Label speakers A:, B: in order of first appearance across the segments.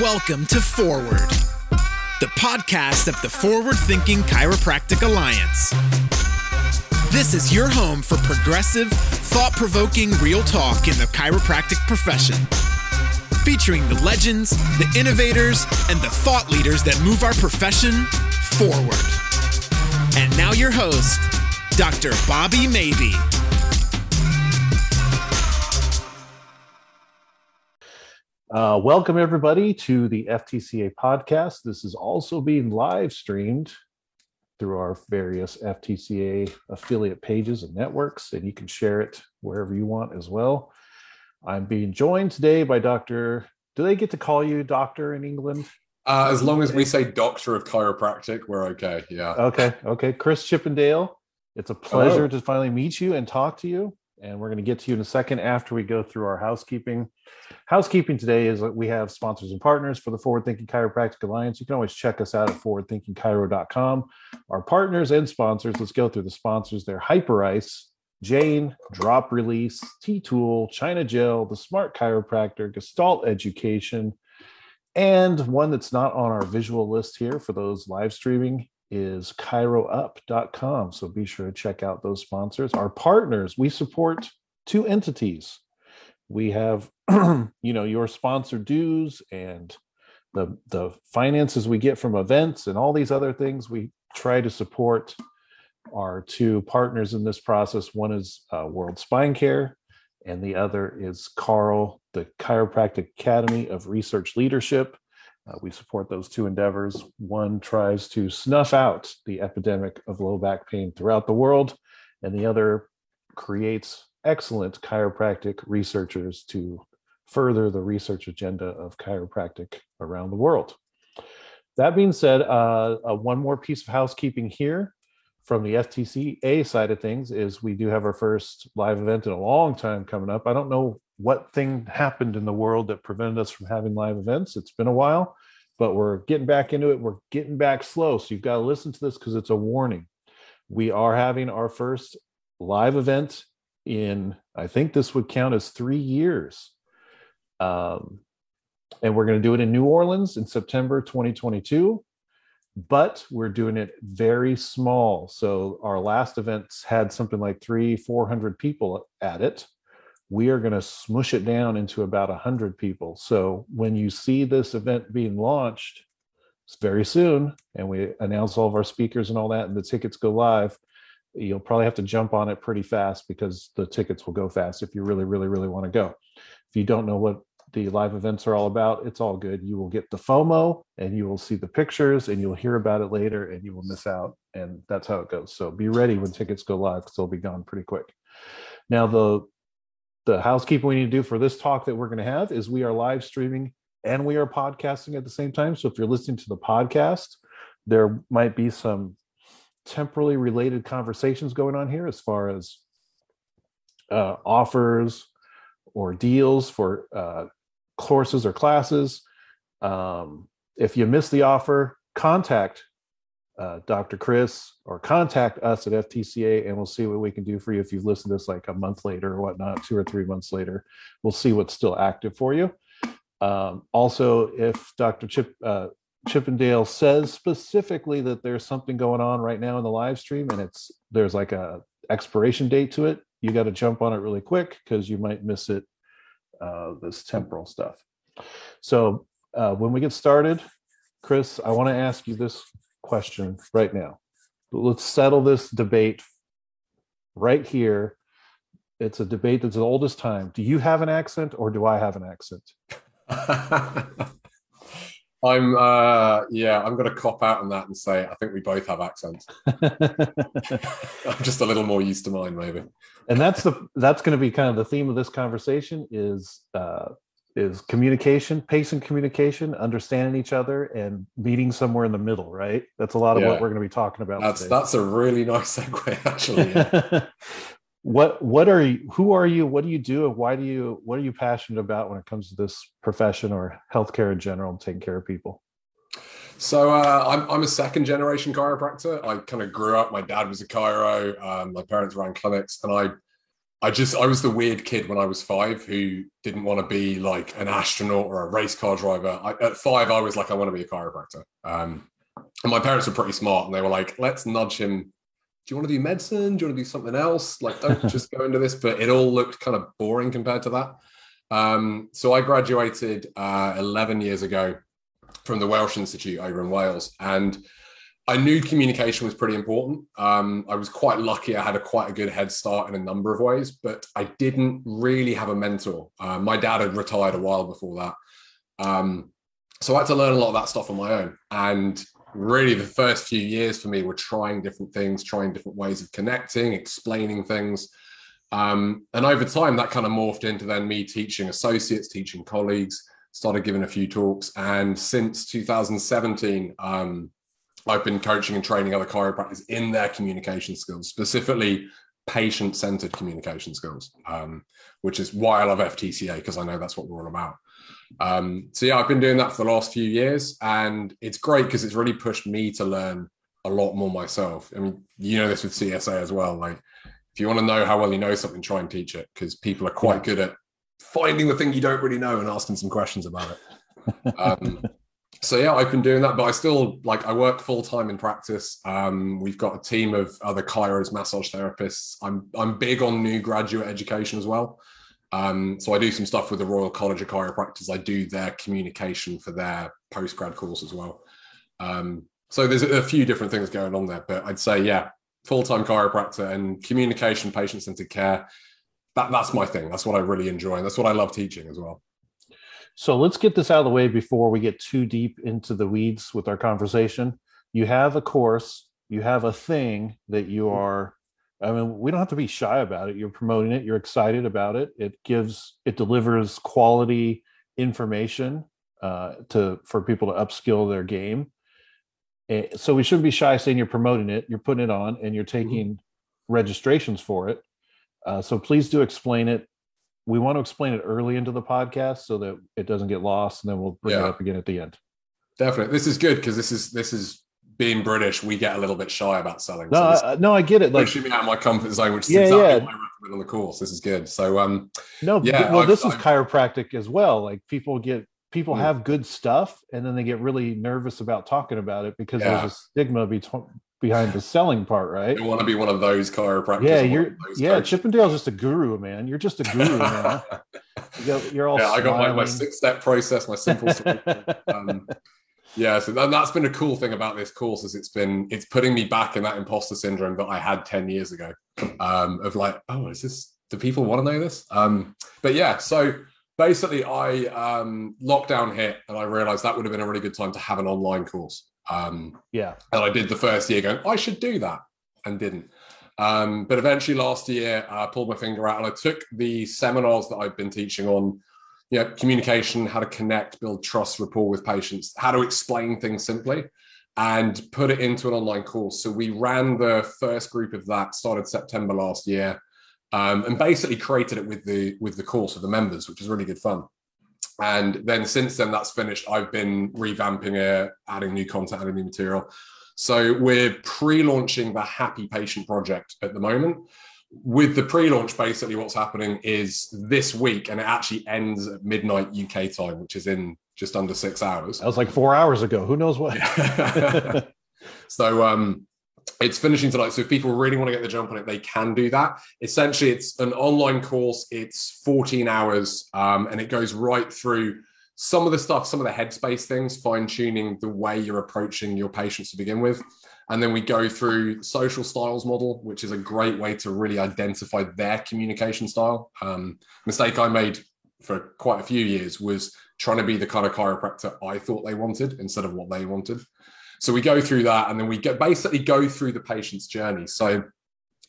A: Welcome to Forward, the podcast of the Forward Thinking Chiropractic Alliance. This is your home for progressive, thought provoking real talk in the chiropractic profession. Featuring the legends, the innovators, and the thought leaders that move our profession forward. And now, your host, Dr. Bobby Maybe.
B: Uh, welcome, everybody, to the FTCA podcast. This is also being live streamed through our various FTCA affiliate pages and networks, and you can share it wherever you want as well. I'm being joined today by Dr. Do they get to call you doctor in England?
C: Uh, as long as we say doctor of chiropractic, we're okay. Yeah.
B: Okay. Okay. Chris Chippendale, it's a pleasure Hello. to finally meet you and talk to you. And we're going to get to you in a second after we go through our housekeeping. Housekeeping today is that we have sponsors and partners for the Forward Thinking Chiropractic Alliance. You can always check us out at forwardthinkingchiro.com. Our partners and sponsors, let's go through the sponsors. They're Hyperice, Jane, Drop Release, T Tool, China Gel, The Smart Chiropractor, Gestalt Education, and one that's not on our visual list here for those live streaming is chiroup.com. So be sure to check out those sponsors. Our partners, we support two entities. We have, you know, your sponsor dues and the the finances we get from events and all these other things. We try to support our two partners in this process. One is uh, World Spine Care, and the other is CARL, the Chiropractic Academy of Research Leadership. Uh, we support those two endeavors. One tries to snuff out the epidemic of low back pain throughout the world, and the other creates excellent chiropractic researchers to further the research agenda of chiropractic around the world. That being said, uh, uh, one more piece of housekeeping here from the FTCA side of things is we do have our first live event in a long time coming up. I don't know what thing happened in the world that prevented us from having live events. It's been a while, but we're getting back into it. We're getting back slow. So you've got to listen to this because it's a warning. We are having our first live event in, I think this would count as three years. Um, and we're going to do it in New Orleans in September 2022 but we're doing it very small. So our last events had something like three, 400 people at it we are going to smush it down into about 100 people. So when you see this event being launched, it's very soon, and we announce all of our speakers and all that, and the tickets go live. You'll probably have to jump on it pretty fast because the tickets will go fast if you really, really, really want to go. If you don't know what the live events are all about, it's all good. You will get the FOMO and you will see the pictures and you'll hear about it later and you will miss out. And that's how it goes. So be ready when tickets go live because they'll be gone pretty quick. Now, the the housekeeping we need to do for this talk that we're going to have is we are live streaming and we are podcasting at the same time. So if you're listening to the podcast, there might be some temporally related conversations going on here as far as uh, offers or deals for uh, courses or classes. Um, if you miss the offer, contact uh, Dr. Chris or contact us at FTCA and we'll see what we can do for you if you've listened to this like a month later or whatnot, two or three months later. We'll see what's still active for you. Um, also, if Dr. Chip uh, Chippendale says specifically that there's something going on right now in the live stream and it's there's like a expiration date to it, you got to jump on it really quick because you might miss it. Uh, this temporal stuff. So uh, when we get started, Chris, I want to ask you this question right now. Let's settle this debate right here. It's a debate that's the oldest time. Do you have an accent or do I have an accent?
C: I'm uh yeah, I'm gonna cop out on that and say I think we both have accents. I'm just a little more used to mine, maybe.
B: And that's the that's gonna be kind of the theme of this conversation is uh is communication, pace and communication, understanding each other, and meeting somewhere in the middle. Right. That's a lot of yeah. what we're going to be talking about.
C: That's today. that's a really nice segue, actually.
B: what what are you? Who are you? What do you do? And why do you? What are you passionate about when it comes to this profession or healthcare in general and taking care of people?
C: So uh, I'm I'm a second generation chiropractor. I kind of grew up. My dad was a chiro. Um, my parents ran clinics, and I I just I was the weird kid when I was five who didn't want to be like an astronaut or a race car driver. I, at five, I was like, I want to be a chiropractor. Um, and my parents were pretty smart, and they were like, let's nudge him. Do you want to do medicine? Do you want to do something else? Like, don't just go into this. But it all looked kind of boring compared to that. Um, so I graduated uh, 11 years ago from the Welsh Institute over in Wales, and I knew communication was pretty important. Um, I was quite lucky; I had a quite a good head start in a number of ways, but I didn't really have a mentor. Uh, my dad had retired a while before that, um, so I had to learn a lot of that stuff on my own. And really, the first few years for me were trying different things, trying different ways of connecting, explaining things. Um, and over time, that kind of morphed into then me teaching associates, teaching colleagues, started giving a few talks. And since 2017, um, I've been coaching and training other chiropractors in their communication skills, specifically patient centered communication skills, um, which is why I love FTCA because I know that's what we're all about. Um, so, yeah, I've been doing that for the last few years, and it's great because it's really pushed me to learn a lot more myself. I mean, you know this with CSA as well. Like, if you want to know how well you know something, try and teach it because people are quite good at finding the thing you don't really know and asking some questions about it. Um, so yeah, I've been doing that, but I still like I work full time in practice. Um, we've got a team of other chiros, massage therapists. I'm I'm big on new graduate education as well. Um, so I do some stuff with the Royal College of Chiropractors. I do their communication for their post grad course as well. Um, so there's a few different things going on there, but I'd say yeah, full time chiropractor and communication, patient centered care. That that's my thing. That's what I really enjoy, and that's what I love teaching as well.
B: So let's get this out of the way before we get too deep into the weeds with our conversation. You have a course, you have a thing that you are I mean, we don't have to be shy about it. You're promoting it, you're excited about it. It gives it delivers quality information uh, to for people to upskill their game. And so we shouldn't be shy saying you're promoting it, you're putting it on, and you're mm-hmm. taking mm-hmm. registrations for it. Uh, so please do explain it we want to explain it early into the podcast so that it doesn't get lost and then we'll bring yeah. it up again at the end
C: definitely this is good because this is this is being british we get a little bit shy about selling
B: no so I, no i get it
C: like pushing me out of my comfort zone which is yeah, exactly yeah. what i recommend on the course this is good so um
B: no yeah well I've, this is I've, chiropractic as well like people get people hmm. have good stuff and then they get really nervous about talking about it because yeah. there's a stigma between behind the selling part, right?
C: You want to be one of those chiropractors.
B: Yeah, you're. Yeah, coaches. Chippendale's just a guru, man. You're just a guru, man. You are all.
C: Yeah, I got my, my six step process, my simple. um, yeah, so that, has been a cool thing about this course is it's been it's putting me back in that imposter syndrome that I had ten years ago. Um, of like, oh, is this? Do people want to know this? Um, but yeah, so basically, I um, lockdown hit, and I realized that would have been a really good time to have an online course.
B: Um, yeah.
C: And I did the first year going, I should do that and didn't. Um, but eventually last year, I pulled my finger out and I took the seminars that I've been teaching on you know, communication, how to connect, build trust, rapport with patients, how to explain things simply, and put it into an online course. So we ran the first group of that, started September last year, um, and basically created it with the with the course of the members, which is really good fun. And then since then that's finished, I've been revamping it, adding new content, adding new material. So we're pre-launching the Happy Patient project at the moment. With the pre-launch, basically what's happening is this week, and it actually ends at midnight UK time, which is in just under six hours.
B: That was like four hours ago. Who knows what?
C: so um it's finishing tonight. So if people really want to get the jump on it, they can do that. Essentially, it's an online course. It's 14 hours, um, and it goes right through some of the stuff, some of the headspace things, fine tuning the way you're approaching your patients to begin with. And then we go through social styles model, which is a great way to really identify their communication style. Um, mistake I made for quite a few years was trying to be the kind of chiropractor I thought they wanted instead of what they wanted. So we go through that and then we get basically go through the patient's journey. So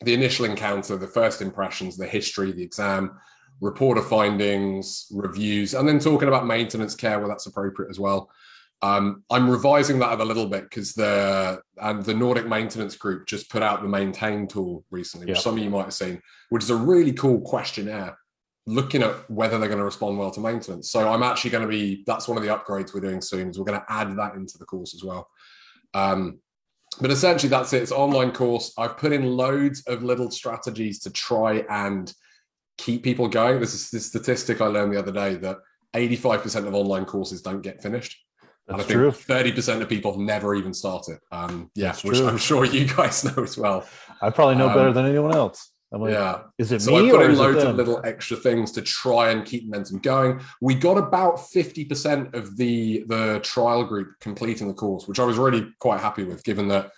C: the initial encounter, the first impressions, the history, the exam, reporter findings, reviews, and then talking about maintenance care where that's appropriate as well. Um, I'm revising that a little bit because the and the Nordic Maintenance Group just put out the Maintain tool recently, which some of you might have seen, which is a really cool questionnaire looking at whether they're going to respond well to maintenance. So I'm actually going to be that's one of the upgrades we're doing soon is we're going to add that into the course as well. Um, but essentially, that's it. It's online course. I've put in loads of little strategies to try and keep people going. This is this statistic I learned the other day that 85% of online courses don't get finished.
B: That's
C: and I think
B: true.
C: Thirty percent of people never even start it. Um, yeah,
B: That's
C: which
B: true.
C: I'm sure you guys know as well.
B: I probably know
C: Um,
B: better than anyone else. I'm like,
C: yeah.
B: is it
C: So
B: me
C: I put in loads of little extra things to try and keep momentum going. We got about fifty percent of the the trial group completing the course, which I was really quite happy with, given that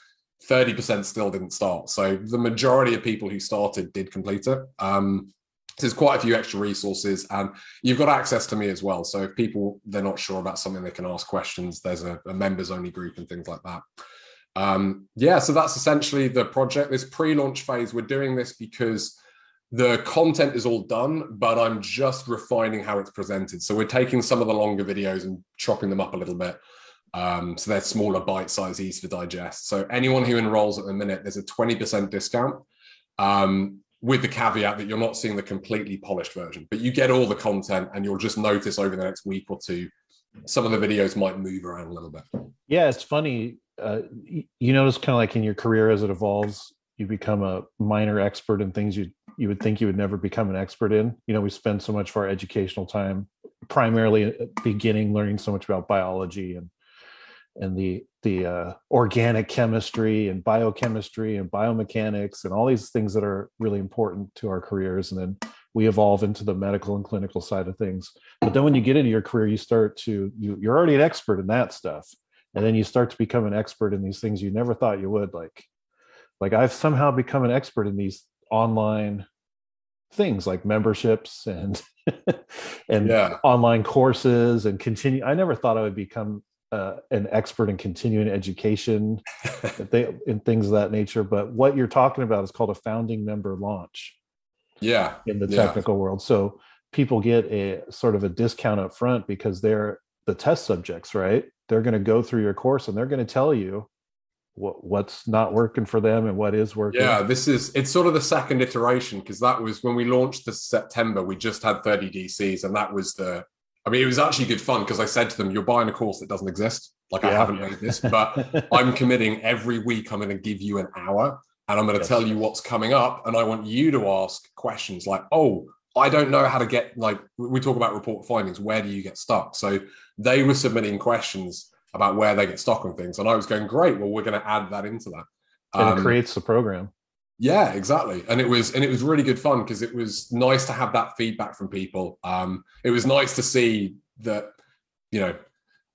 C: thirty percent still didn't start. So the majority of people who started did complete it. Um, there's quite a few extra resources, and you've got access to me as well. So if people they're not sure about something, they can ask questions. There's a, a members only group and things like that. Um, yeah, so that's essentially the project. This pre-launch phase, we're doing this because the content is all done, but I'm just refining how it's presented. So we're taking some of the longer videos and chopping them up a little bit. Um, so they're smaller bite size, easy to digest. So anyone who enrolls at the minute, there's a 20% discount. Um, with the caveat that you're not seeing the completely polished version, but you get all the content and you'll just notice over the next week or two, some of the videos might move around a little bit.
B: Yeah, it's funny. Uh, you notice kind of like in your career as it evolves, you become a minor expert in things you you would think you would never become an expert in. You know, we spend so much of our educational time primarily beginning learning so much about biology and and the the uh, organic chemistry and biochemistry and biomechanics and all these things that are really important to our careers. And then we evolve into the medical and clinical side of things. But then when you get into your career you start to you you're already an expert in that stuff and then you start to become an expert in these things you never thought you would like like i've somehow become an expert in these online things like memberships and and
C: Yeah.
B: online courses and continue i never thought i would become uh, an expert in continuing education and they, things of that nature but what you're talking about is called a founding member launch
C: yeah.
B: in the
C: Yeah.
B: technical world. So people get a sort of a discount up front because they're the test subjects, right? They're going to go through your course and they're going to tell you what what's not working for them and what is working.
C: Yeah, this is it's sort of the second iteration because that was when we launched this September, we just had 30 DCs, and that was the I mean, it was actually good fun because I said to them, You're buying a course that doesn't exist. Like I haven't made this, but I'm committing every week, I'm going to give you an hour and I'm going to
B: Yes.
C: tell you what's coming up. And I want you to ask questions like, Oh, I don't know how to get like we talk about report findings. Where do you get stuck? So they were submitting questions about where they get stuck on things. And I was going, Great, well, we're going to add that into that.
B: and
C: Um,
B: it creates the program.
C: yeah, exactly. And it was and it was really good fun because it was nice to have that feedback from people. Um, it was nice to see that, you know,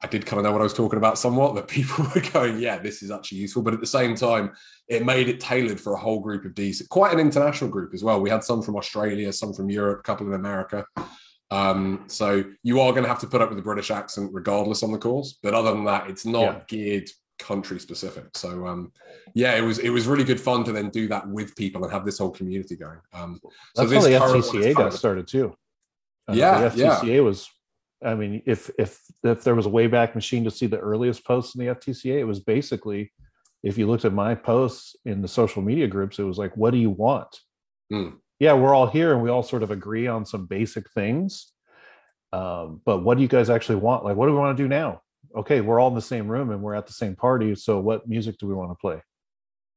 C: I did kind of know what I was talking about somewhat, that people were going, yeah, this is actually useful. But at the same time, it made it tailored for a whole group of Ds, quite an international group as well. We had some from Australia, some from Europe, a couple in America. Um, so you are going to have to put up with the British accent regardless on the course. But other than that, it's not
B: Yeah.
C: geared country specific. So um, yeah, it was it was really good fun to then do that with people and have this whole community going. Um, so
B: That's how the
C: this current one is
B: FTCA got started too. Uh,
C: Yeah,
B: the
C: yeah.
B: Was. I mean, if if if there was a wayback machine to see the earliest posts in the FTCA, it was basically, if you looked at my posts in the social media groups, it was like, "What do you want?"
C: Hmm.
B: Yeah, we're all here and we all sort of agree on some basic things, um, but what do you guys actually want? Like, what do we want to do now? Okay, we're all in the same room and we're at the same party. So, what music do we want to play?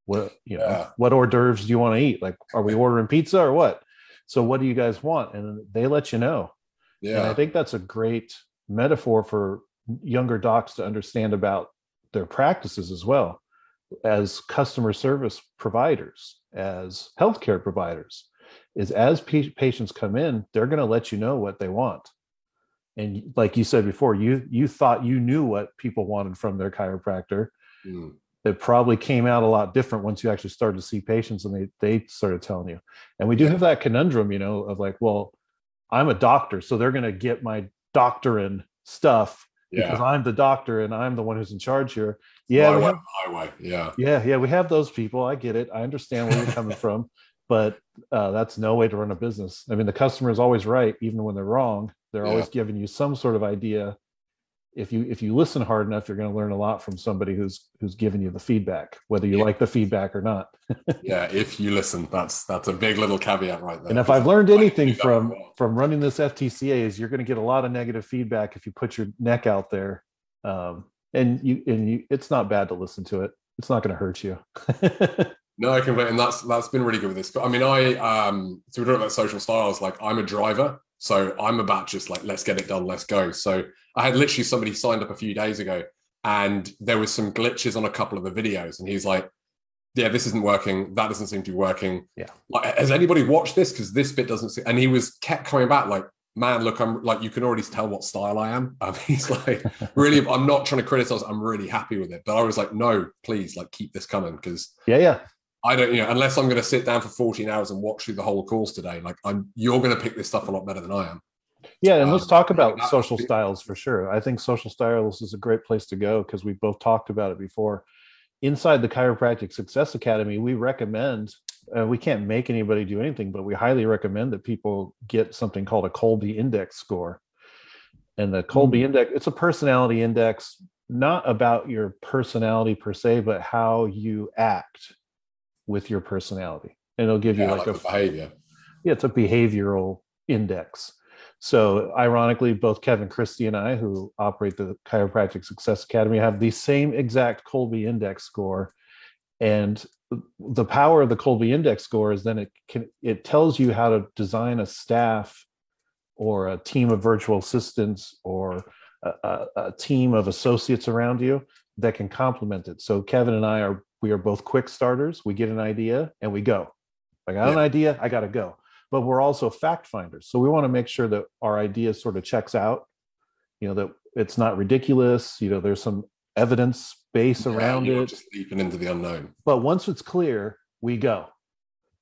B: What you know?
C: Yeah.
B: What hors d'oeuvres do you want to eat? Like, are we ordering pizza or what? So, what do you guys want? And they let you know. And I think that's a great metaphor for younger docs to understand about their practices as well as customer service providers, as healthcare providers. Is as pa- patients come in, they're going to let you know what they want. And like you said before, you you thought you knew what people wanted from their chiropractor.
C: Mm.
B: It probably came out a lot different once you actually started to see patients and they they started telling you. And we do
C: Yeah.
B: have that conundrum, you know, of like, well, I'm a doctor, so they're going to get my doctoring stuff because. I'm the doctor and I'm the one who's in charge here. Yeah,
C: my way,
B: have,
C: my way. Yeah,
B: yeah, yeah. We have those people. I get it. I understand where you're coming from, but uh, that's no way to run a business. I mean, the customer is always right, even when they're wrong. They're
C: Yeah.
B: always giving you some sort of idea. If you if you listen hard enough, you're going to learn a lot from somebody who's who's giving you the feedback, whether you
C: Yeah.
B: like the feedback or not.
C: yeah. If you listen, that's that's a big little caveat right there.
B: And if I've learned anything from from running this FTCA is you're going to get a lot of negative feedback if you put your neck out there, um, and you and you it's not bad to listen to it. It's not going to hurt you.
C: No, I completely, and that's that's been really good with this. But I mean, I um, so we're talking about social styles. Like, I'm a driver, so I'm about just like let's get it done, let's go. So I had literally somebody signed up a few days ago, and there was some glitches on a couple of the videos, and he's like, "Yeah, this isn't working. That doesn't seem to be working.
B: Yeah,
C: like, has anybody watched this? Because this bit doesn't." And he was kept coming back like, man, look, I'm like, you can already tell what style I am. Um, he's like, really, I'm not trying to criticize. I'm really happy with it. But I was like, no, please, like, keep this coming because
B: yeah, yeah.
C: I don't, you know, unless I'm going to sit down for 14 hours and watch through the whole course today, like, I'm, you're going to pick this stuff a lot better than I am.
B: Yeah, and um, let's talk about social styles for sure. I think social styles is a great place to go because we both talked about it before. Inside the Chiropractic Success Academy, we recommend uh, we can't make anybody do anything, but we highly recommend that people get something called a Kolbe Index score. And the Kolbe mm. Index, it's a personality index, not about your personality per se, but how you act with your personality. And it'll give yeah, you like, like a
C: behavior.
B: Yeah, it's a behavioral index. So, ironically, both Kevin Christie and I, who operate the Chiropractic Success Academy, have the same exact Kolbe Index score. And the power of the Kolbe Index score is then it can it tells you how to design a staff or a team of virtual assistants or a, a, team of associates around you that can complement it. So Kevin and I are we are both quick starters. We get an idea and we go. I got yeah. an idea, I got to go. But we're also fact finders. So we want to make sure that our idea sort of checks out, you know, that it's not ridiculous, you know, there's some evidence base yeah, around it.
C: Just leaping into the unknown.
B: But once it's clear, we go.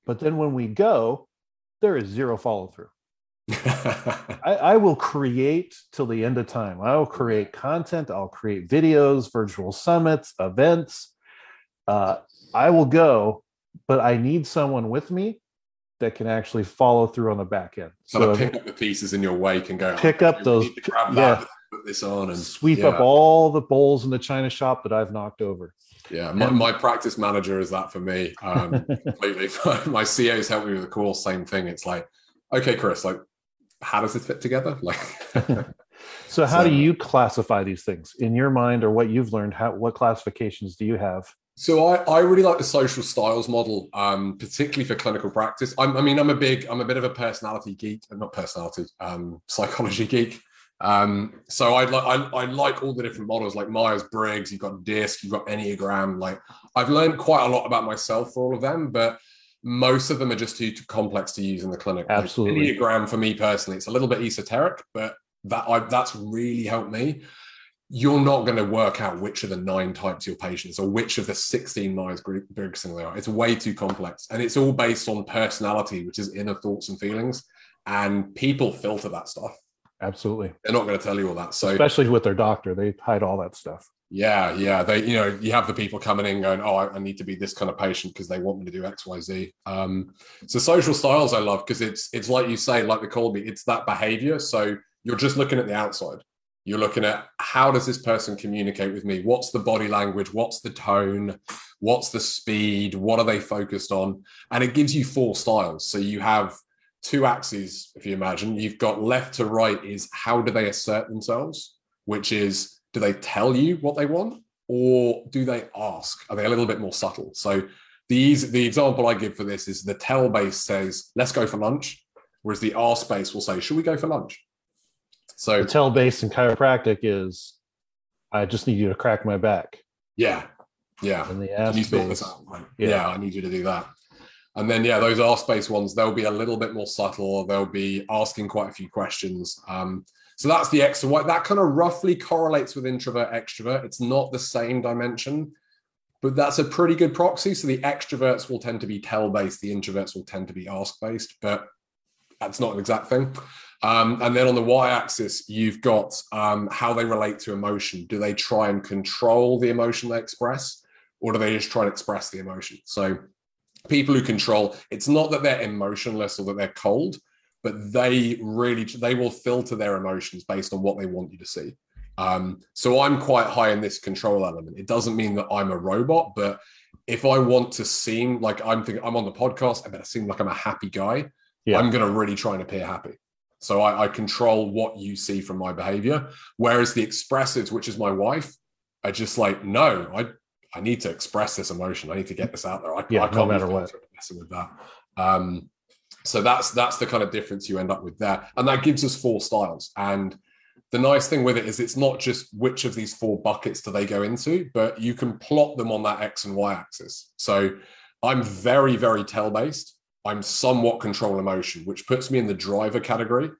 B: But then when we go, there is zero follow through. I, I, will create till the end of time. I will create content. I'll create videos, virtual summits, events. Uh, I will go, but I need someone with me that can actually follow through on the back end.
C: So, so pick up the pieces in your wake and go.
B: Pick up those.
C: Yeah, put this on and
B: sweep yeah. up all the bowls in the china shop that I've knocked over.
C: Yeah, my, my practice manager is that for me um, completely. my CA's helped me with the course. Same thing. It's like, okay, Chris, like, how does this fit together? Like,
B: so how so, do you classify these things in your mind, or what you've learned? How what classifications do you have?
C: So I, I really like the social styles model, um, particularly for clinical practice. I'm, i mean, I'm a big, I'm a bit of a personality geek, not personality, um, psychology geek. Um, so I like I, I like all the different models like Myers Briggs. You've got DISC, you've got Enneagram. Like I've learned quite a lot about myself for all of them, but most of them are just too, too complex to use in the clinic.
B: Absolutely,
C: like Enneagram for me personally, it's a little bit esoteric, but that I, that's really helped me. You're not going to work out which of the nine types your patients or which of the 16 Myers Briggs they are. It's way too complex, and it's all based on personality, which is inner thoughts and feelings. And people filter that stuff
B: Absolutely.
C: They're not going to tell you all that. So
B: especially with their doctor, they hide all that stuff.
C: Yeah, yeah. They, you know, you have the people coming in going, "Oh, I, need to be this kind of patient because they want me to do X, Y, Z." Um, so social styles I love because it's it's like you say, like the Kolbe, it's that behavior. So you're just looking at the outside. You're looking at how does this person communicate with me? What's the body language? What's the tone? What's the speed? What are they focused on? And it gives you four styles. So you have two axes, if you imagine. You've got left to right is how do they assert themselves, which is do they tell you what they want or do they ask? Are they a little bit more subtle? So the the example I give for this is the tell base says, let's go for lunch, whereas the ask base will say, should we go for lunch?
B: So tell base in chiropractic is, I just need you to crack my back.
C: Yeah. Yeah. And the ask base, yeah. yeah, I need you to do that. And then, yeah, those ask based ones, they'll be a little bit more subtle. They'll be asking quite a few questions. Um, so that's the X and Y. That kind of roughly correlates with introvert extrovert. It's not the same dimension, but that's a pretty good proxy. So the extroverts will tend to be tell based, the introverts will tend to be ask based, but that's not an exact thing. Um, and then on the y axis, you've got um, how they relate to emotion. Do they try and control the emotion they express, or do they just try and express the emotion? So people who control it's not that they're emotionless or that they're cold but they really they will filter their emotions based on what they want you to see um, so i'm quite high in this control element it doesn't mean that i'm a robot but if i want to seem like i'm thinking i'm on the podcast i better seem like i'm a happy guy yeah. i'm going to really try and appear happy so I, I control what you see from my behavior whereas the expressives which is my wife are just like no i I need to express this emotion. I need to get this out there. I,
B: Yeah,
C: I
B: no
C: can't
B: matter
C: be
B: what.
C: messing with that. Um, so that's that's the kind of difference you end up with there, and that gives us four styles. And the nice thing with it is it's not just which of these four buckets do they go into, but you can plot them on that X and Y axis. So I'm very, very tell based. I'm somewhat control emotion, which puts me in the driver category,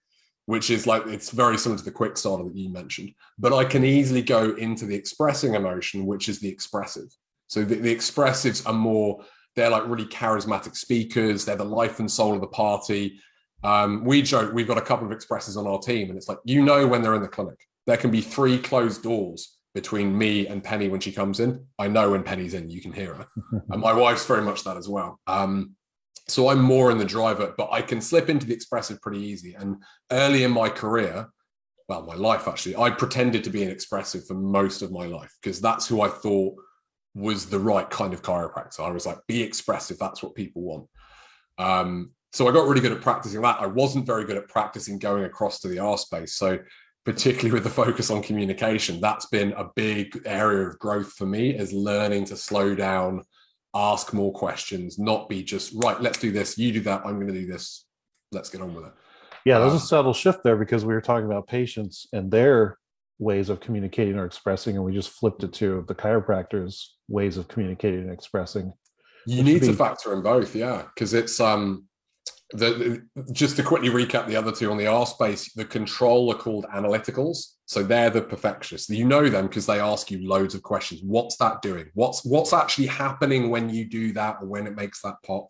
C: which is like it's very similar to the quick starter that you mentioned. But I can easily go into the expressing emotion, which is the expressive. So the, the expressives are more, they're like really charismatic speakers, they're the life and soul of the party. Um, we joke we've got a couple of expresses on our team, and it's like you know when they're in the clinic. There can be three closed doors between me and Penny when she comes in. I know when Penny's in, you can hear her. and my wife's very much that as well. Um, so I'm more in the driver, but I can slip into the expressive pretty easy. And early in my career, well, my life actually, I pretended to be an expressive for most of my life because that's who I thought was the right kind of chiropractor. I was like, be expressive. That's what people want. Um, so I got really good at practicing that. I wasn't very good at practicing going across to the R space. So particularly with the focus on communication, that's been a big area of growth for me is learning to slow down, ask more questions, not be just right, let's do this, you do that, I'm going to do this. Let's get on with it.
B: Yeah, there's
C: Um,
B: a subtle shift there because we were talking about patients and their ways of communicating or expressing, and we just flipped it to the chiropractors' ways of communicating and expressing.
C: You need
B: would
C: to factor in both, yeah, because it's um the, just to quickly recap the other two on the R space, the control are called analyticals. So they're the perfectionists. You know them because they ask you loads of questions. What's that doing? What's what's actually happening when you do that or when it makes that pop?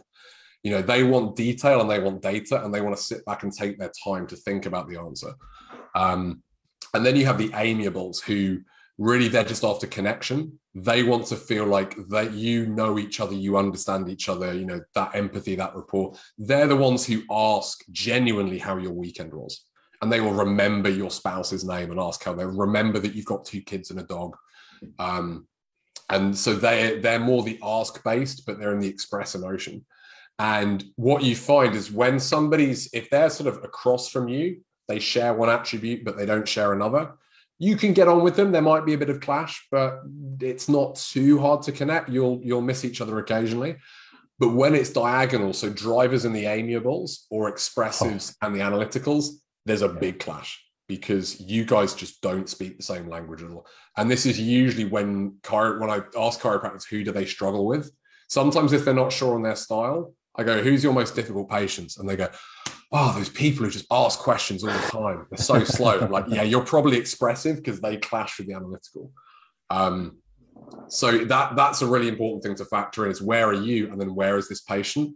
C: You know, they want detail and they want data and they want to sit back and take their time to think about the answer. Um, and then you have the amiables who really they're just after connection. They want to feel like that you know each other you understand each other you know that empathy that rapport. They're the ones who ask genuinely how your weekend was. And they will remember your spouse's name and ask how they remember that you've got two kids and a dog. Um, and so they they're more the ask based but they're in the express emotion. And what you find is when somebody's if they're sort of across from you they share one attribute but they don't share another you can get on with them. There might be a bit of clash, but it's not too hard to connect. You'll you'll miss each other occasionally. But when it's diagonal, so drivers and the amiables or expressives and the analyticals, there's a big clash because you guys just don't speak the same language at all. And this is usually when chiro- when I ask chiropractors who do they struggle with. Sometimes if they're not sure on their style, I go, "Who's your most difficult patients?" And they go, oh, those people who just ask questions all the time. They're so slow. I'm like, yeah, you're probably expressive because they clash with the analytical. Um, so that that's a really important thing to factor in is where are you and then where is this patient?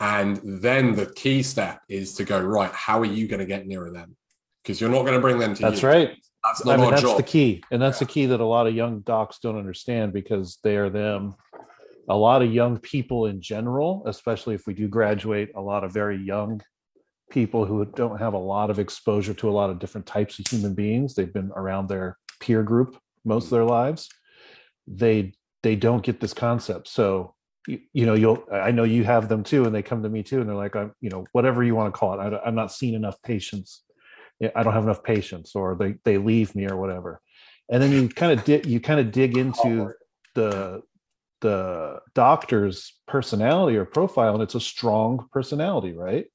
C: And then the key step is to go, right, how are you going to get nearer them? Because you're not going to bring them to
B: That's
C: you.
B: right.
C: That's
B: I
C: not
B: mean,
C: our
B: that's
C: job.
B: the key, and that's the key that a lot of young docs don't understand because they are them. A lot of young people in general, especially if we do graduate, a lot of very young people who don't have a lot of exposure to a lot of different types of human beings. They've been around their peer group most of their lives. They they don't get this concept. So you, you know, you'll I know you have them too, and they come to me too, and they're like, I'm you know, whatever you want to call it. I, i'm not seeing enough patients. I don't have enough patience, or they they leave me, or whatever. And then you kind of dig you kind of dig into the the doctor's personality or profile, and it's a strong personality, right?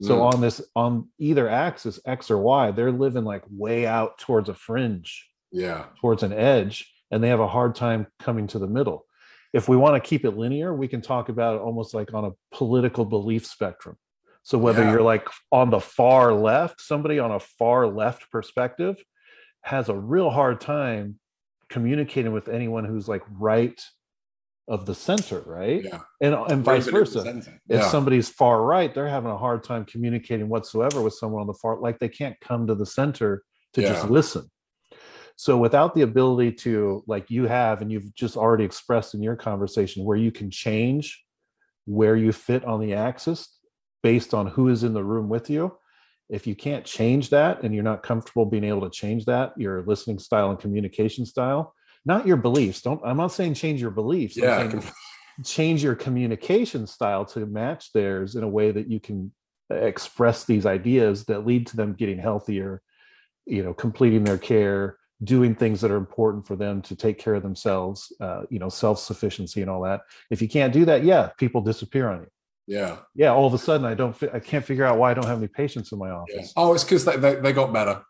B: So
C: Mm.
B: on this on either axis, X or Y, they're living like way out towards a fringe,
C: yeah.
B: towards an edge, and they have a hard time coming to the middle. If we want to keep it linear, we can talk about it almost like on a political belief spectrum. So whether
C: Yeah.
B: you're like on the far left, somebody on a far left perspective has a real hard time communicating with anyone who's like right of the center, right?
C: Yeah.
B: And and vice
C: Even in the
B: versa if
C: Yeah.
B: somebody's far right they're having a hard time communicating whatsoever with someone on the far like they can't come to the center to just listen so without the ability to like you have and you've just already expressed in your conversation where you can change where you fit on the axis based on who is in the room with you if you can't change that and you're not comfortable being able to change that your listening style and communication style not your beliefs don't i'm not saying change your beliefs
C: yeah. Can-
B: change your communication style to match theirs in a way that you can express these ideas that lead to them getting healthier you know completing their care doing things that are important for them to take care of themselves uh, you know self-sufficiency and all that if you can't do that yeah people disappear on you
C: Yeah.
B: yeah all of a sudden i don't fi- i can't figure out why i don't have any patients in my
C: yeah.
B: office
C: Oh, it's because they, they, they got better.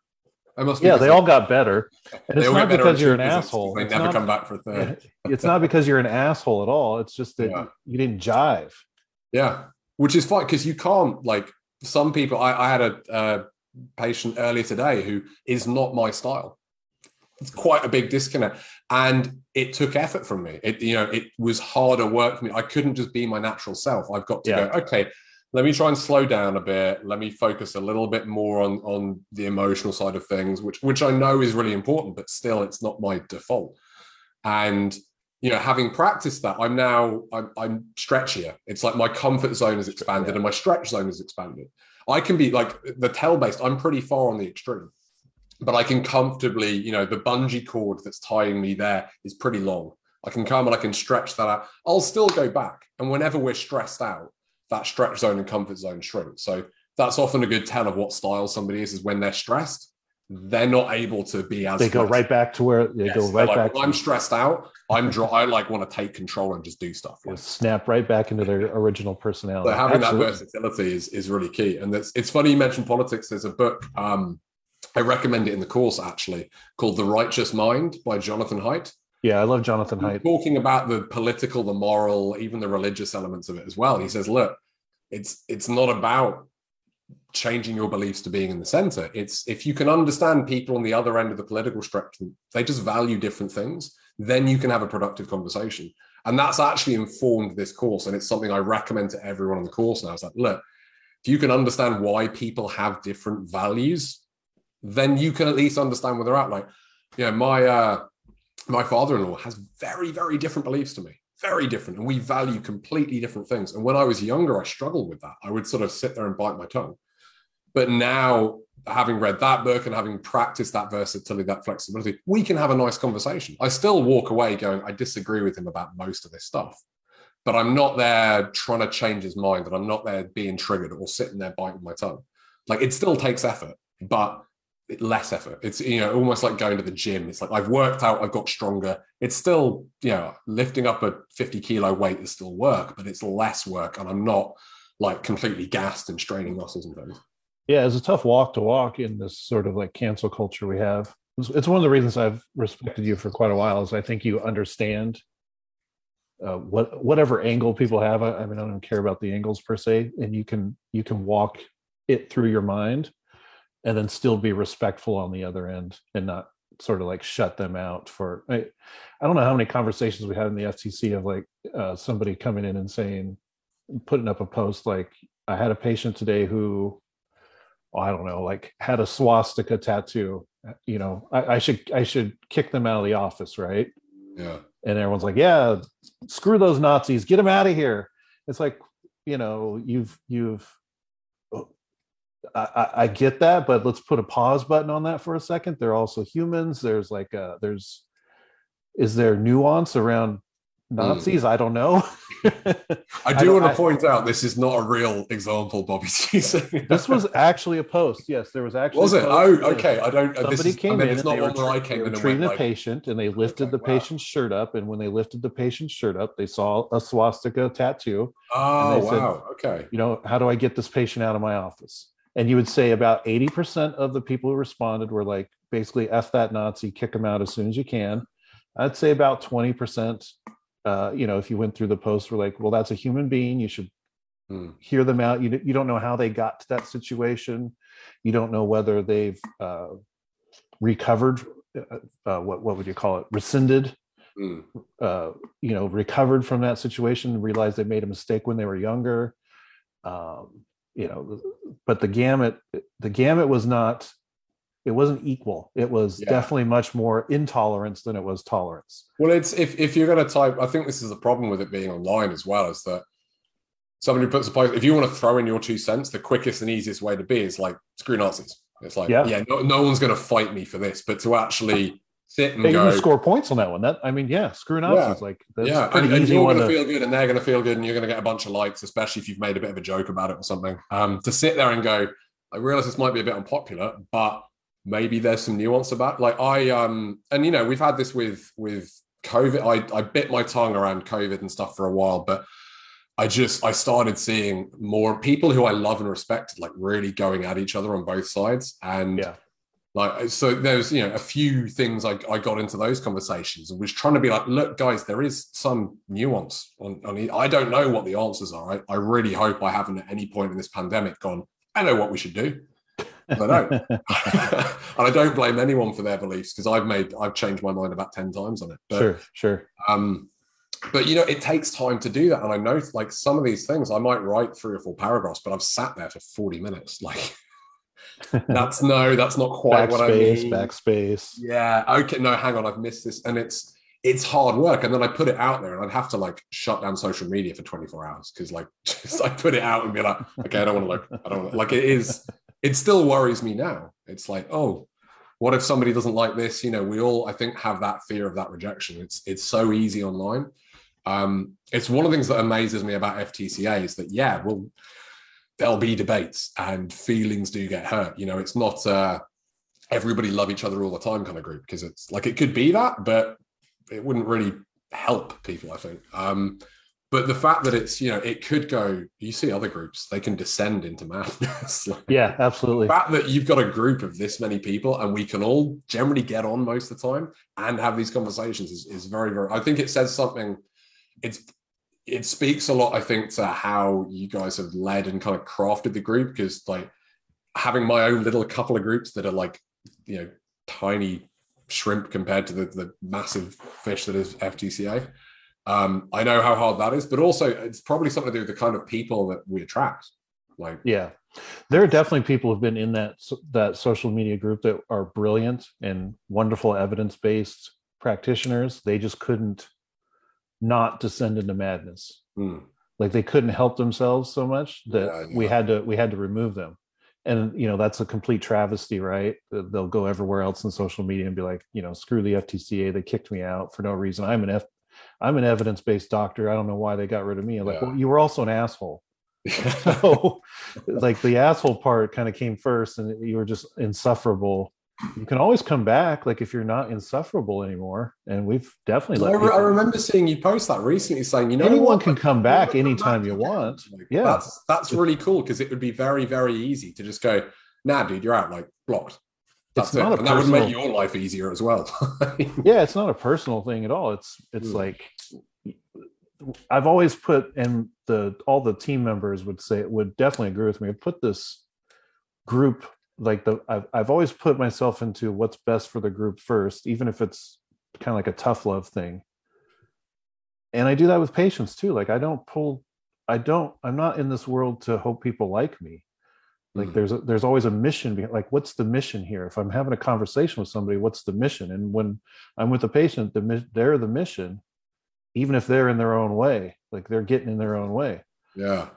C: It must
B: yeah they all got better and it's not because you're an asshole
C: They never
B: not-
C: come back for third.
B: it's not because you're an asshole at all it's just that
C: Yeah.
B: you didn't jive
C: Yeah, which is fine because you can't like some people. I, I had a uh, patient earlier today who is not my style. It's quite a big disconnect, and it took effort from me. It you know it was harder work for me. I couldn't just be my natural self. I've got to
B: Yeah.
C: go. Okay, let me try and slow down a bit. Let me focus a little bit more on on the emotional side of things, which which I know is really important, but still, it's not my default. And you know, having practiced that, I'm now I'm, I'm stretchier. It's like my comfort zone is expanded and my stretch zone is expanded. I can be like the tail based. I'm pretty far on the extreme, but I can comfortably, you know, the bungee cord that's tying me there is pretty long. I can come and I can stretch that out. I'll still go back, and whenever we're stressed out, that stretch zone and comfort zone shrink. So that's often a good tell of what style somebody is. Is when they're stressed, they're not able to be as
B: they go right back to where they
C: Yes,
B: go right
C: like,
B: back
C: "When I'm stressed out. I'm draw. I like want to take control and just do stuff. Like,
B: snap right back into their original personality
C: so having
B: Absolutely.
C: that versatility is is really key. And that's it's funny you mentioned politics. There's a book um, I recommend it in the course actually called The Righteous Mind by Jonathan Haidt.
B: Yeah i love jonathan haidt
C: Talking about the political, the moral, even the religious elements of it as well. He says, look, it's it's not about changing your beliefs to being in the center. It's if you can understand people on the other end of the political spectrum, they just value different things, then you can have a productive conversation. And that's actually informed this course. And it's something I recommend to everyone on the course now. It's like, look, if you can understand why people have different values, then you can at least understand where they're at. Like, you know, my uh my father-in-law has very, very different beliefs to me. Very different. And we value completely different things. And when I was younger, I struggled with that. I would sort of sit there and bite my tongue. But now, having read that book and having practiced that versatility, that flexibility, we can have a nice conversation. I still walk away going, I disagree with him about most of this stuff, but I'm not there trying to change his mind and I'm not there being triggered or sitting there biting my tongue. Like it still takes effort, but less effort. It's, you know, almost like going to the gym. It's like I've worked out, I've got stronger. It's still, you know, lifting up a 50 kilo weight is still work, but it's less work. And I'm not like completely gassed and straining muscles and things.
B: yeah it's a tough walk to walk in this sort of like cancel culture we have it's, it's one of the reasons i've respected you for quite a while is i think you understand uh, what whatever angle people have I, I mean i don't care about the angles per se and you can you can walk it through your mind and then still be respectful on the other end and not sort of like shut them out for i, I don't know how many conversations we had in the ftc of like uh, somebody coming in and saying putting up a post like i had a patient today who oh, I don't know, like had a swastika tattoo. You know, I, I should I should kick them out of the office, right?
C: Yeah.
B: And everyone's like, yeah, screw those Nazis, get them out of here. It's like, you know, you've you've. I, I, I get that, but let's put a pause button on that for a second. They're also humans. There's like a there's, is there nuance around Nazis? I don't know.
C: I
B: I
C: do
B: don't-
C: want to
B: I-
C: point out this is not a real example, Bobby
B: this was actually a post. Yes, there was actually.
C: was
B: a
C: it?
B: post.
C: Oh, okay. I don't. uh, this
B: somebody
C: is,
B: came
C: I mean,
B: in
C: it's not one where I came in and
B: treating
C: went
B: a
C: like,
B: patient and they lifted
C: Okay,
B: the
C: wow.
B: patient's shirt up and when they lifted the patient's shirt up they saw a swastika tattoo
C: "Oh,
B: they said-
C: wow, okay."
B: you know how do i get this patient out of my office and you would say about 80% of the people who responded were like basically f that nazi kick them out as soon as you can. I'd say about 20% uh, you know if you went through the post were like well that's a human being. You should
C: Hmm.
B: hear them out. You, you don't know how they got to that situation. You don't know whether they've uh, recovered uh, uh, what, what would you call it? Rescinded
C: Hmm.
B: uh, you know recovered from that situation realized they made a mistake when they were younger. Um, you know but the gamut the gamut was not it wasn't equal it was
C: Yeah.
B: definitely much more intolerance than it was tolerance
C: Well, it's if if you're going to type, I think this is the problem with it being online as well, is that somebody puts a post. If you want to throw in your two cents, the quickest and easiest way to be is like screw Nazis. It's like,
B: Yeah.
C: yeah, no, no one's going to fight me for this, but to actually sit and
B: Hey,
C: go,
B: you score points on that one that i mean yeah screw nazis like that's
C: yeah,
B: pretty
C: and, and
B: easy
C: you're going to
B: to
C: feel good, and they're going to feel good, and you're going to get a bunch of likes, especially if you've made a bit of a joke about it or something. Um, to sit there and go, I realize this might be a bit unpopular, but maybe there's some nuance about like I um and you know we've had this with with COVID. I I bit my tongue around COVID and stuff for a while, but I just I started seeing more people who I love and respect like really going at each other on both sides and
B: Yeah.
C: Like so there's you know a few things I, I got into those conversations and was trying to be like look guys there is some nuance on, on. I don't know what the answers are I, I really hope I haven't at any point in this pandemic gone I know what we should do I don't and I don't blame anyone for their beliefs because I've made I've changed my mind about 10 times on it but
B: sure, sure.
C: um, but you know, it takes time to do that. And I know like some of these things I might write three or four paragraphs, but I've sat there for 40 minutes. Like that's no, that's not quite what I
B: Backspace,
C: mean.
B: backspace.
C: Yeah. Okay. No, hang on. I've missed this. And it's it's hard work. And then I put it out there and I'd have to like shut down social media for 24 hours because like just I put it out and be like, okay, I don't want to look. I don't want like it is, it still worries me now. It's like, oh, what if somebody doesn't like this? You know, we all I think have that fear of that rejection. It's it's so easy online. Um, it's one of the things that amazes me about FTCA is that yeah, well, there'll be debates and feelings do get hurt. You know, it's not uh everybody love each other all the time kind of group because it's like it could be that, but it wouldn't really help people, I think. Um, but the fact that it's, you know, it could go, you see other groups, they can descend into madness. like,
B: Yeah, absolutely.
C: the fact that you've got a group of this many people and we can all generally get on most of the time and have these conversations is, is very, very, I think it says something, it's, it speaks a lot, I think, to how you guys have led and kind of crafted the group because like having my own little couple of groups that are like, you know, tiny shrimp compared to the, the massive fish that is FTCA. Um, I know how hard that is, but also it's probably something to do with the kind of people that we attract. Like,
B: Yeah, there are definitely people who've been in that that social media group that are brilliant and wonderful evidence based practitioners. They just couldn't not descend into madness.
C: hmm.
B: Like they couldn't help themselves so much that
C: Yeah,
B: we had to we had to remove them. And you know that's a complete travesty, right? They'll go everywhere else in social media and be like, you know, screw the FTCA. They kicked me out for no reason. I'm an F. I'm an evidence based doctor. I don't know why they got rid of me. I'm like,
C: Yeah.
B: well, you were also an asshole. so like the asshole part kind of came first and you were just insufferable you can always come back like if you're not insufferable anymore and we've definitely
C: I,
B: let
C: I
B: people-
C: remember seeing you post that recently, saying, "You know,
B: anyone
C: what?
B: can come back
C: come
B: anytime you want
C: Like,
B: Yeah.
C: that's that's really cool because it would be very very easy to just go, "Nah, dude, you're out." Like blocked. That's
B: It's
C: it, and that would make your life easier as well.
B: yeah it's not a personal thing at all it's it's
C: Mm.
B: like i've always put and the all the team members would say would definitely agree with me I put this group like the I've, I've always put myself into what's best for the group first even if it's kind of like a tough love thing. And i do that with patients too like i don't pull i don't i'm not in this world to hope people like me. Like
C: Mm.
B: there's a, there's always a mission behind like what's the mission here? If i'm having a conversation with somebody what's the mission? And when i'm with a patient the they're the mission even if they're in their own way like they're getting in their own way.
C: Yeah,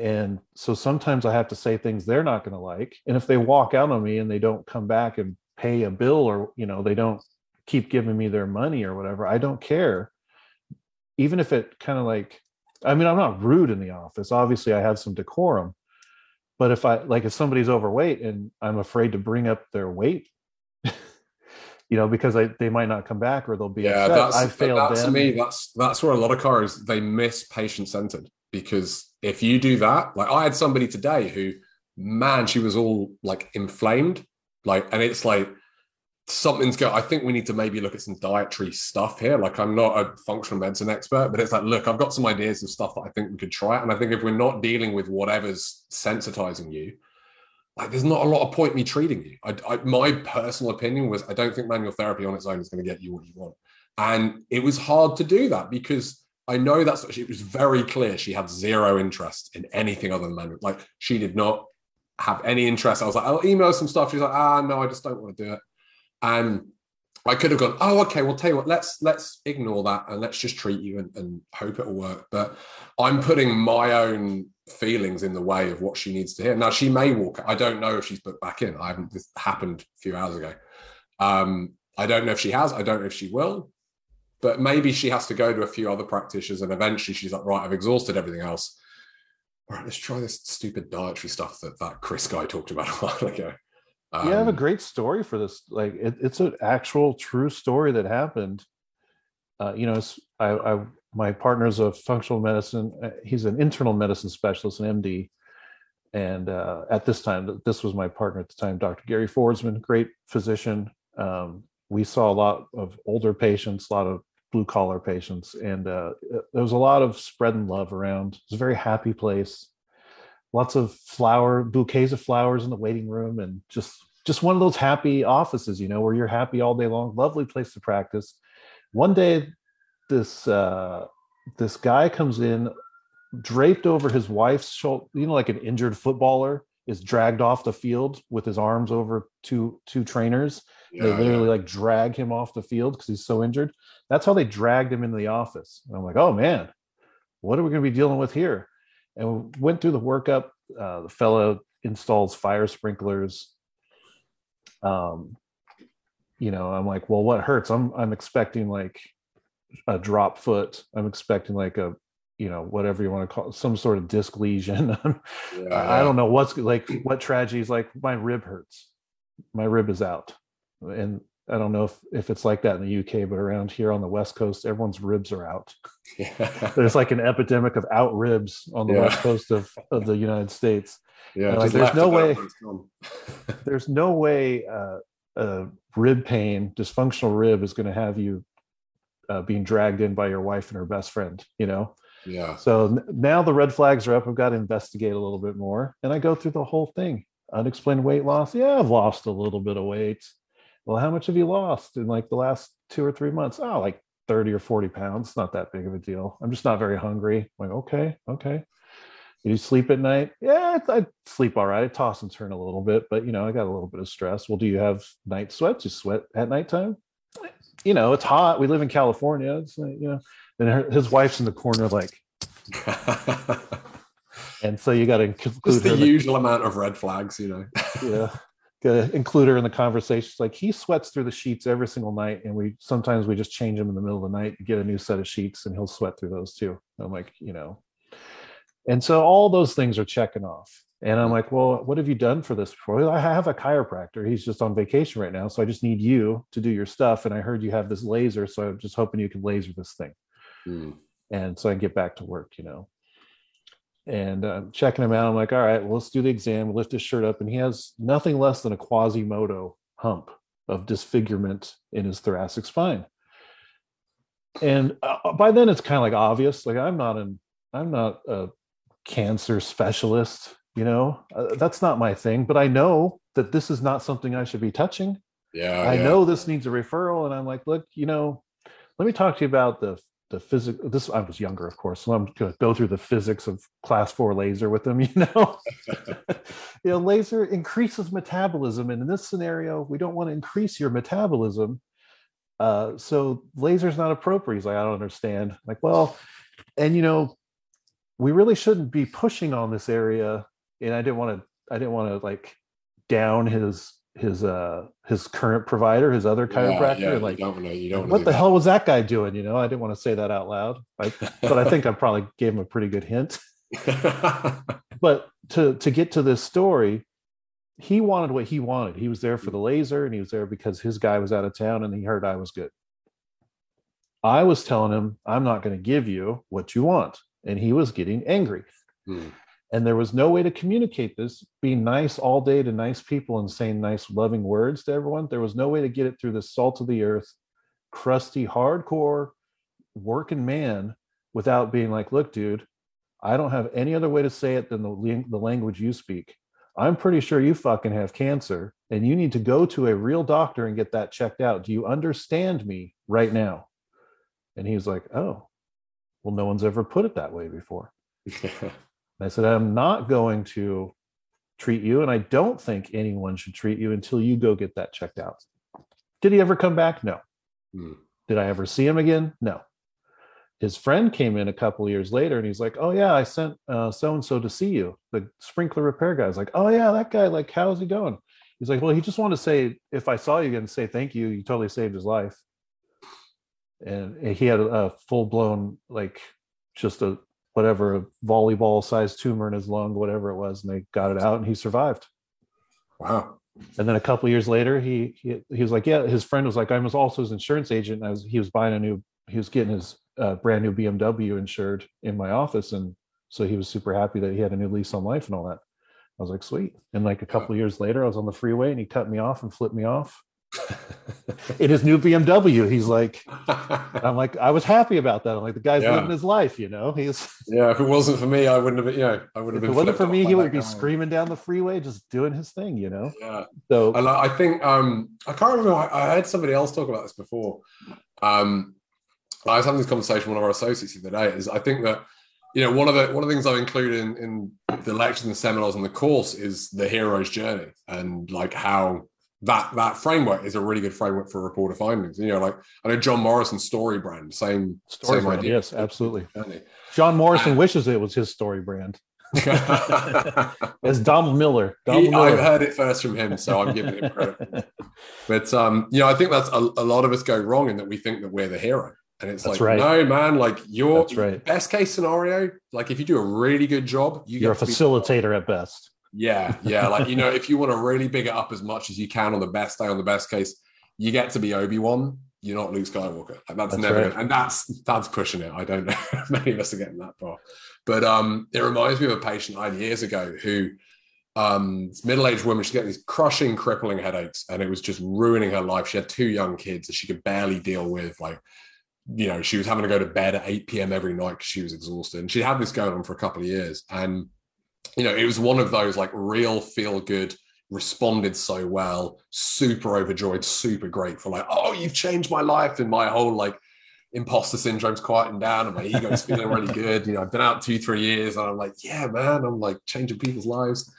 B: and so sometimes i have to say things they're not going to like and if they walk out on me and they don't come back and pay a bill or you know they don't keep giving me their money or whatever i don't care even if it kind of like i mean i'm not rude in the office obviously i have some decorum but if i like if somebody's overweight and i'm afraid to bring up their weight you know because I, they might not come back or they'll be
C: yeah.
B: upset.
C: That's
B: i failed
C: that, to
B: them
C: me. That's that's where a lot of cars they miss patient centered because if you do that, like I had somebody today who, man, she was all like inflamed, like, and it's like something's go. I think we need to maybe look at some dietary stuff here. Like, I'm not a functional medicine expert, but it's like, look, I've got some ideas of stuff that I think we could try. And I think if we're not dealing with whatever's sensitizing you, like, there's not a lot of point me treating you. I, I, my personal opinion was, I don't think manual therapy on its own is going to get you what you want. And it was hard to do that because I know that's it was very clear she had zero interest in anything other than manual. Like she did not have any interest. I was like, I'll email some stuff. She's like, ah, no, I just don't want to do it. And I could have gone, oh, okay, well, tell you what, let's let's ignore that and let's just treat you and, and hope it'll work. But I'm putting my own feelings in the way of what she needs to hear. Now she may walk. I don't know if she's booked back in. I haven't. This happened a few hours ago. Um, I don't know if she has. I don't know if she will. But maybe she has to go to a few other practitioners, and eventually she's like, right, I've exhausted everything else. All right, let's try this stupid dietary stuff that that Chris guy talked about a while ago. Um,
B: you have a great story for this. Like it, it's an actual true story that happened. Uh, you know, it's, I, I my partner's a functional medicine. uh, He's an internal medicine specialist, an MD. And uh, at this time, this was my partner at the time, Dr. Gary Fordsman, great physician. Um, we saw a lot of older patients, a lot of blue collar patients, and uh, there was a lot of spreading love around. It was a very happy place. Lots of flower bouquets of flowers in the waiting room, and just just one of those happy offices, you know, where you're happy all day long. Lovely place to practice. One day, this uh, this guy comes in, draped over his wife's shoulder, you know, like an injured footballer is dragged off the field with his arms over two two trainers.
C: Yeah,
B: they
C: yeah.
B: literally like drag him off the field because he's so injured. That's how they dragged him into the office. And I'm like, oh man, what are we going to be dealing with here? And we went through the workup. Uh, the fellow installs fire sprinklers. Um, you know, I'm like, well, what hurts? I'm I'm expecting like a drop foot. I'm expecting like a, you know, whatever you want to call it, some sort of disc lesion.
C: Yeah,
B: I I don't know what's like what tragedy is like. My rib hurts. My rib is out, and I don't know if if it's like that in the UK, but around here on the West Coast, everyone's ribs are out.
C: Yeah,
B: There's like an epidemic of out ribs on the
C: Yeah.
B: West Coast of, of the United States.
C: yeah.
B: like, there's no way-. There's no way uh, uh, rib pain, dysfunctional rib, is going to have you uh, being dragged in by your wife and her best friend. You know.
C: yeah,
B: So n- now the red flags are up. I've got to investigate a little bit more. And I go through the whole thing. Unexplained weight loss. Yeah, I've lost a little bit of weight. Well, how much have you lost in like the last two or three months? Oh, like 30 or 40 pounds. Not that big of a deal. I'm just not very hungry. I'm like, okay, okay. Do You sleep at night? Yeah, I, sleep all right. I toss and turn a little bit, but you know, I got a little bit of stress. Well, do you have night sweats? You sweat at nighttime? You know, it's hot. We live in California. It's like, you know, and her, his wife's in the corner, like, and so you got to include
C: the
B: in the-
C: usual amount of red flags, you know.
B: yeah, to include her in the conversation. It's like he sweats through the sheets every single night, and we sometimes we just change him in the middle of the night get a new set of sheets, and he'll sweat through those too. I'm like, you know, and so all those things are checking off. And I'm like, well, what have you done for this before? I have a chiropractor. He's just on vacation right now, so I just need you to do your stuff. And I heard you have this laser, so I'm just hoping you can laser this thing
C: Hmm.
B: and so I get back to work, you know. And uh, checking him out, I'm like, all right, well, let's do the exam. Lift his shirt up, and he has nothing less than a Quasimodo hump of disfigurement in his thoracic spine. And uh, by then, it's kind of like obvious. Like I'm not an, I'm not a cancer specialist. You know, uh, that's not my thing. But I know that this is not something I should be touching.
C: Yeah,
B: I
C: yeah.
B: know this needs a referral, and I'm like, look, you know, let me talk to you about the the physics. This I was younger, of course, so I'm going to go through the physics of class four laser with them. You know, you know, laser increases metabolism, and in this scenario, we don't want to increase your metabolism. Uh, so laser's not appropriate. He's like, I don't understand. like, well, and you know, we really shouldn't be pushing on this area. And I didn't want to. I didn't want to like down his his uh his current provider, his other chiropractor.
C: yeah,
B: and, like,
C: you don't. You don't
B: what the hell was that guy doing? You know, I didn't want to say that out loud, I, but I think I probably gave him a pretty good hint. But to to get to this story, he wanted what he wanted. He was there for the laser, and he was there because his guy was out of town, and he heard I was good. I was telling him I'm not going to give you what you want, and he was getting angry.
C: Hmm.
B: And there was no way to communicate this, being nice all day to nice people and saying nice, loving words to everyone. There was no way to get it through the salt of the earth, crusty, hardcore working man without being like, look, dude, I don't have any other way to say it than the, the language you speak. I'm pretty sure you fucking have cancer and you need to go to a real doctor and get that checked out. Do you understand me right now? And he was like, oh, well, no one's ever put it that way before. And I said, I'm not going to treat you, and I don't think anyone should treat you until you go get that checked out. Did he ever come back? No.
C: Hmm.
B: Did I ever see him again? No. His friend came in a couple of years later and he's like, Oh, yeah, I sent so and so to see you. The sprinkler repair guy. I like, Oh, yeah, that guy, like, how's he going? He's like, Well, he just wanted to say, if I saw you again, say thank you. You totally saved his life. And he had a full blown, like, just a whatever a volleyball sized tumor in his lung, whatever it was, and they got it out and he survived.
C: wow.
B: and then a couple years later, he, he he was like, yeah, his friend was like, I was also his insurance agent. And I was he was buying a new, he was getting his uh, brand new BMW insured in my office, and so he was super happy that he had a new lease on life and all that. I was like, sweet. And like a couple years later, I was on the freeway and he cut me off and flipped me off in his new BMW. He's like, I'm like, I was happy about that. I'm like, the guy's
C: Yeah.
B: living his life, you know. He's
C: yeah, if it wasn't for me, I wouldn't have. You know, I would have
B: if
C: been.
B: it wasn't for me, he would be
C: guy.
B: screaming down the freeway, just doing his thing, you know.
C: Yeah,
B: So
C: and I I think um, I can't remember. I, I heard somebody else talk about this before. Um, I was having this conversation with one of our associates the other day. Is I think that you know one of the one of the things I've included in, in the lectures and seminars and the course is the hero's journey and like how that that framework is a really good framework for report of findings. You know, like I know John Morrison's story brand, same
B: story
C: same
B: brand,
C: idea.
B: yes, absolutely. John Morrison wishes it was his story brand. It's Donald Miller. Donald
C: He- I've heard it first from him, so I'm giving him credit. But um, you know, I think that's a, a lot of us go wrong in that we think that we're the hero, and it's
B: That's
C: like,
B: right.
C: no, man, like your
B: right.
C: best case scenario, like if you do a really good job, you
B: You're a facilitator at best.
C: Yeah, yeah, like you know, if you want to really big it up as much as you can on the best day, on the best case, you get to be Obi Wan. You're not Luke Skywalker. And that's,
B: That's
C: never,
B: right.
C: and that's that's pushing it. I don't know if many of us are getting that far, but um, it reminds me of a patient I had years ago who um middle-aged woman she's getting these crushing crippling headaches and it was just ruining her life she had two young kids that she could barely deal with like you know she was having to go to bed at 8 p.m every night because she was exhausted and she had this going on for a couple of years and you know it was one of those like real feel good responded so well super overjoyed super grateful like oh you've changed my life and my whole like imposter syndrome's quieting down and my ego's feeling really good you know i've been out two three years and i'm like yeah man i'm like changing people's lives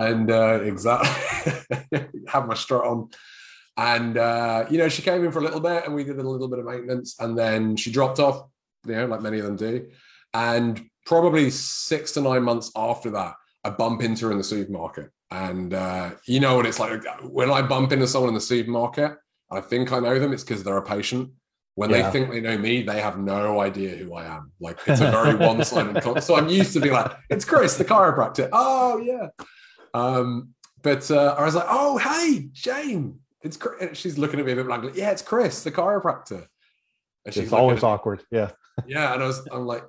C: and uh, exactly have my strut on. And uh, you know, she came in for a little bit, and we did a little bit of maintenance, and then she dropped off. You know, like many of them do. And probably six to nine months after that, I bump into her in the supermarket, and uh, you know what it's like when I bump into someone in the supermarket. I think I know them. It's because they're a patient. When
B: Yeah.
C: they think they know me, they have no idea who I am. Like it's a very one-sided. con- so I'm used to being like, "It's Chris, the chiropractor." Oh yeah. Um, but uh, I was like, "Oh hey, Jane, it's Chris. She's looking at me a bit blankly. Yeah, it's Chris, the chiropractor." And she's
B: It's always awkward. Yeah.
C: yeah, and I was, I'm like,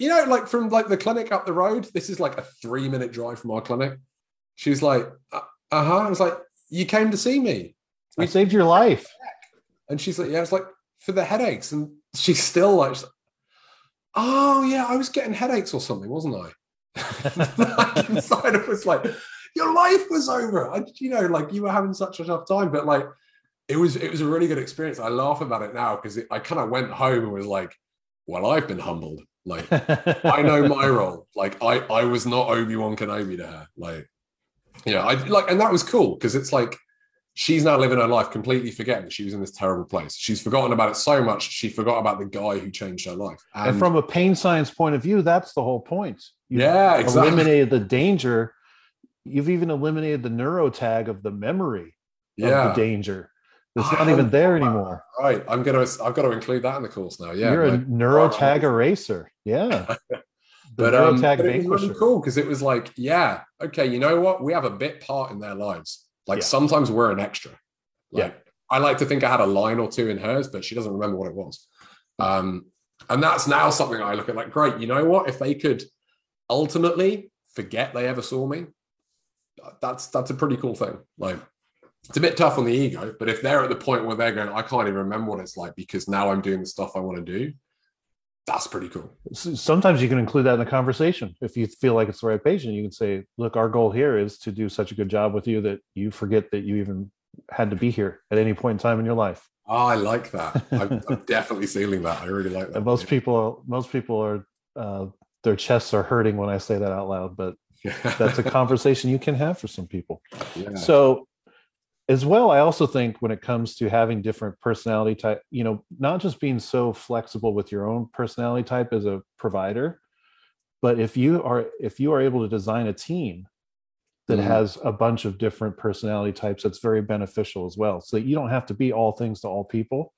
C: you know, like from like the clinic up the road. This is like a three minute drive from our clinic. She's like, uh huh. I was like, you came to see me,
B: I saved your life.
C: and she's like, yeah. It's like for the headaches, and she's still like, she's like, oh yeah, I was getting headaches or something, wasn't I? like inside it was like, your life was over. I, you know, like you were having such a tough time, but like it was, it was a really good experience. I laugh about it now because I kind of went home and was like, well, I've been humbled. Like I know my role. Like I, I was not Obi Wan Kenobi to her. Like, know, I like, and that was cool because it's like she's now living her life completely forgetting that she was in this terrible place. She's forgotten about it so much she forgot about the guy who changed her life.
B: and from a pain science point of view, that's the whole point. You've
C: yeah, exactly.
B: eliminated the danger. You've even eliminated the neurotag of the memory
C: yeah,
B: of the danger. It's not even there anymore.
C: right. I'm gonna, I've got to include that in the course now. Yeah,
B: You're a
C: like-
B: neurotag eraser. Yeah.
C: But um, but it was really cool because it was like, yeah, okay, you know what? We have a bit part in their lives. Like
B: Yeah.
C: sometimes we're an extra.
B: Yeah.
C: Like, I like to think I had a line or two in hers, but she doesn't remember what it was. Um, and that's now something I look at like, great, you know what? If they could ultimately forget they ever saw me, that's that's a pretty cool thing. Like it's a bit tough on the ego, but if they're at the point where they're going, I can't even remember what it's like because now I'm doing the stuff I want to do, that's pretty cool.
B: Sometimes you can include that in the conversation. If you feel like it's the right patient, you can say, look, our goal here is to do such a good job with you that you forget that you even had to be here at any point in time in your life.
C: Oh, I like that. I'm, I'm definitely feeling that. I really like that.
B: And most people, most people are, uh, their chests are hurting when I say that out loud, but that's a conversation you can have for some people.
C: yeah.
B: So, as well, I also think when it comes to having different personality type, you know, not just being so flexible with your own personality type as a provider, but if you are if you are able to design a team that
C: Mhm.
B: has a bunch of different personality types, that's very beneficial as well. So that you don't have to be all things to all people.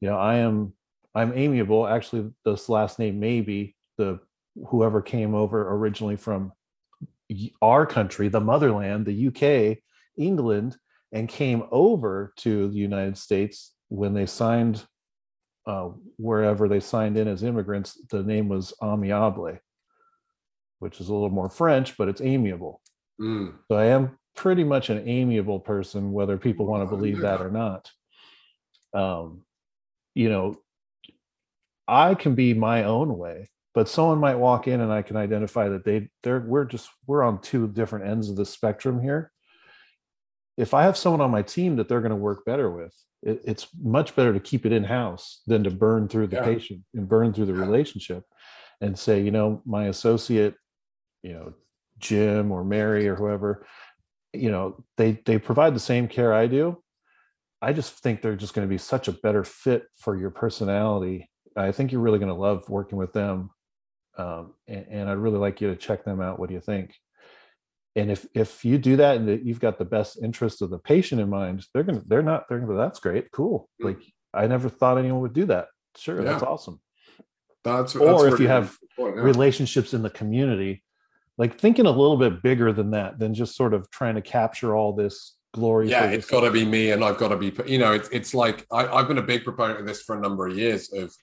B: You know, I am I'm amiable. Actually, this last name maybe the whoever came over originally from our country, the motherland, the UK, England and came over to the United States when they signed uh, wherever they signed in as immigrants. The name was Amiable, which is a little more French, but it's amiable.
C: Mm.
B: So I am pretty much an amiable person, whether people want to believe that or not. Um, you know, I can be my own way, but someone might walk in and I can identify that they they're we're just we're on two different ends of the spectrum here. If I have someone on my team that they're going to work better with, it, it's much better to keep it in house than to burn through the
C: Yeah.
B: patient and burn through the
C: Yeah.
B: relationship and say, you know, my associate, you know, Jim or Mary or whoever, you know, they they provide the same care I do. I just think they're just going to be such a better fit for your personality. I think you're really going to love working with them, um, and, and I'd really like you to check them out. What do you think? And if if you do that and you've got the best interest of the patient in mind, they're gonna they're not they're gonna that's great, cool.
C: Mm.
B: Like I never thought anyone would do that. Sure, that's awesome.
C: That's,
B: Or if you have
C: point, yeah.
B: relationships in the community like thinking a little bit bigger than that than just sort of trying to capture all this glory
C: yeah it's got to be me and i've got to be you know it's, it's like I, i've been a big proponent of this for a number of years of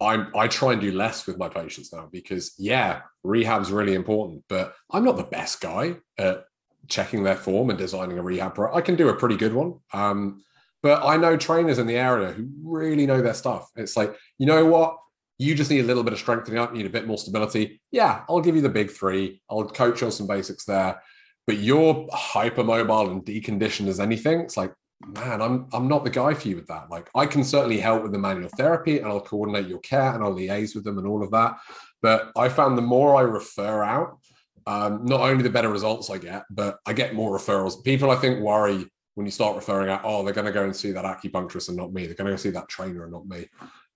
C: i'm i try and do less with my patients now because yeah rehab's really important but i'm not the best guy at checking their form and designing a rehab pro i can do a pretty good one um but i know trainers in the area who really know their stuff it's like you know what you just need a little bit of strengthening up, you need a bit more stability. Yeah, I'll give you the big three. I'll coach on some basics there but you're hypermobile and deconditioned as anything. It's like, man, I'm I'm not the guy for you with that. Like, I can certainly help with the manual therapy and I'll coordinate your care and I'll liaise with them and all of that. But I found the more I refer out, um, not only the better results I get, but I get more referrals. People I think worry when you start referring out, oh, they're going to go and see that acupuncturist and not me. They're going to go see that trainer and not me.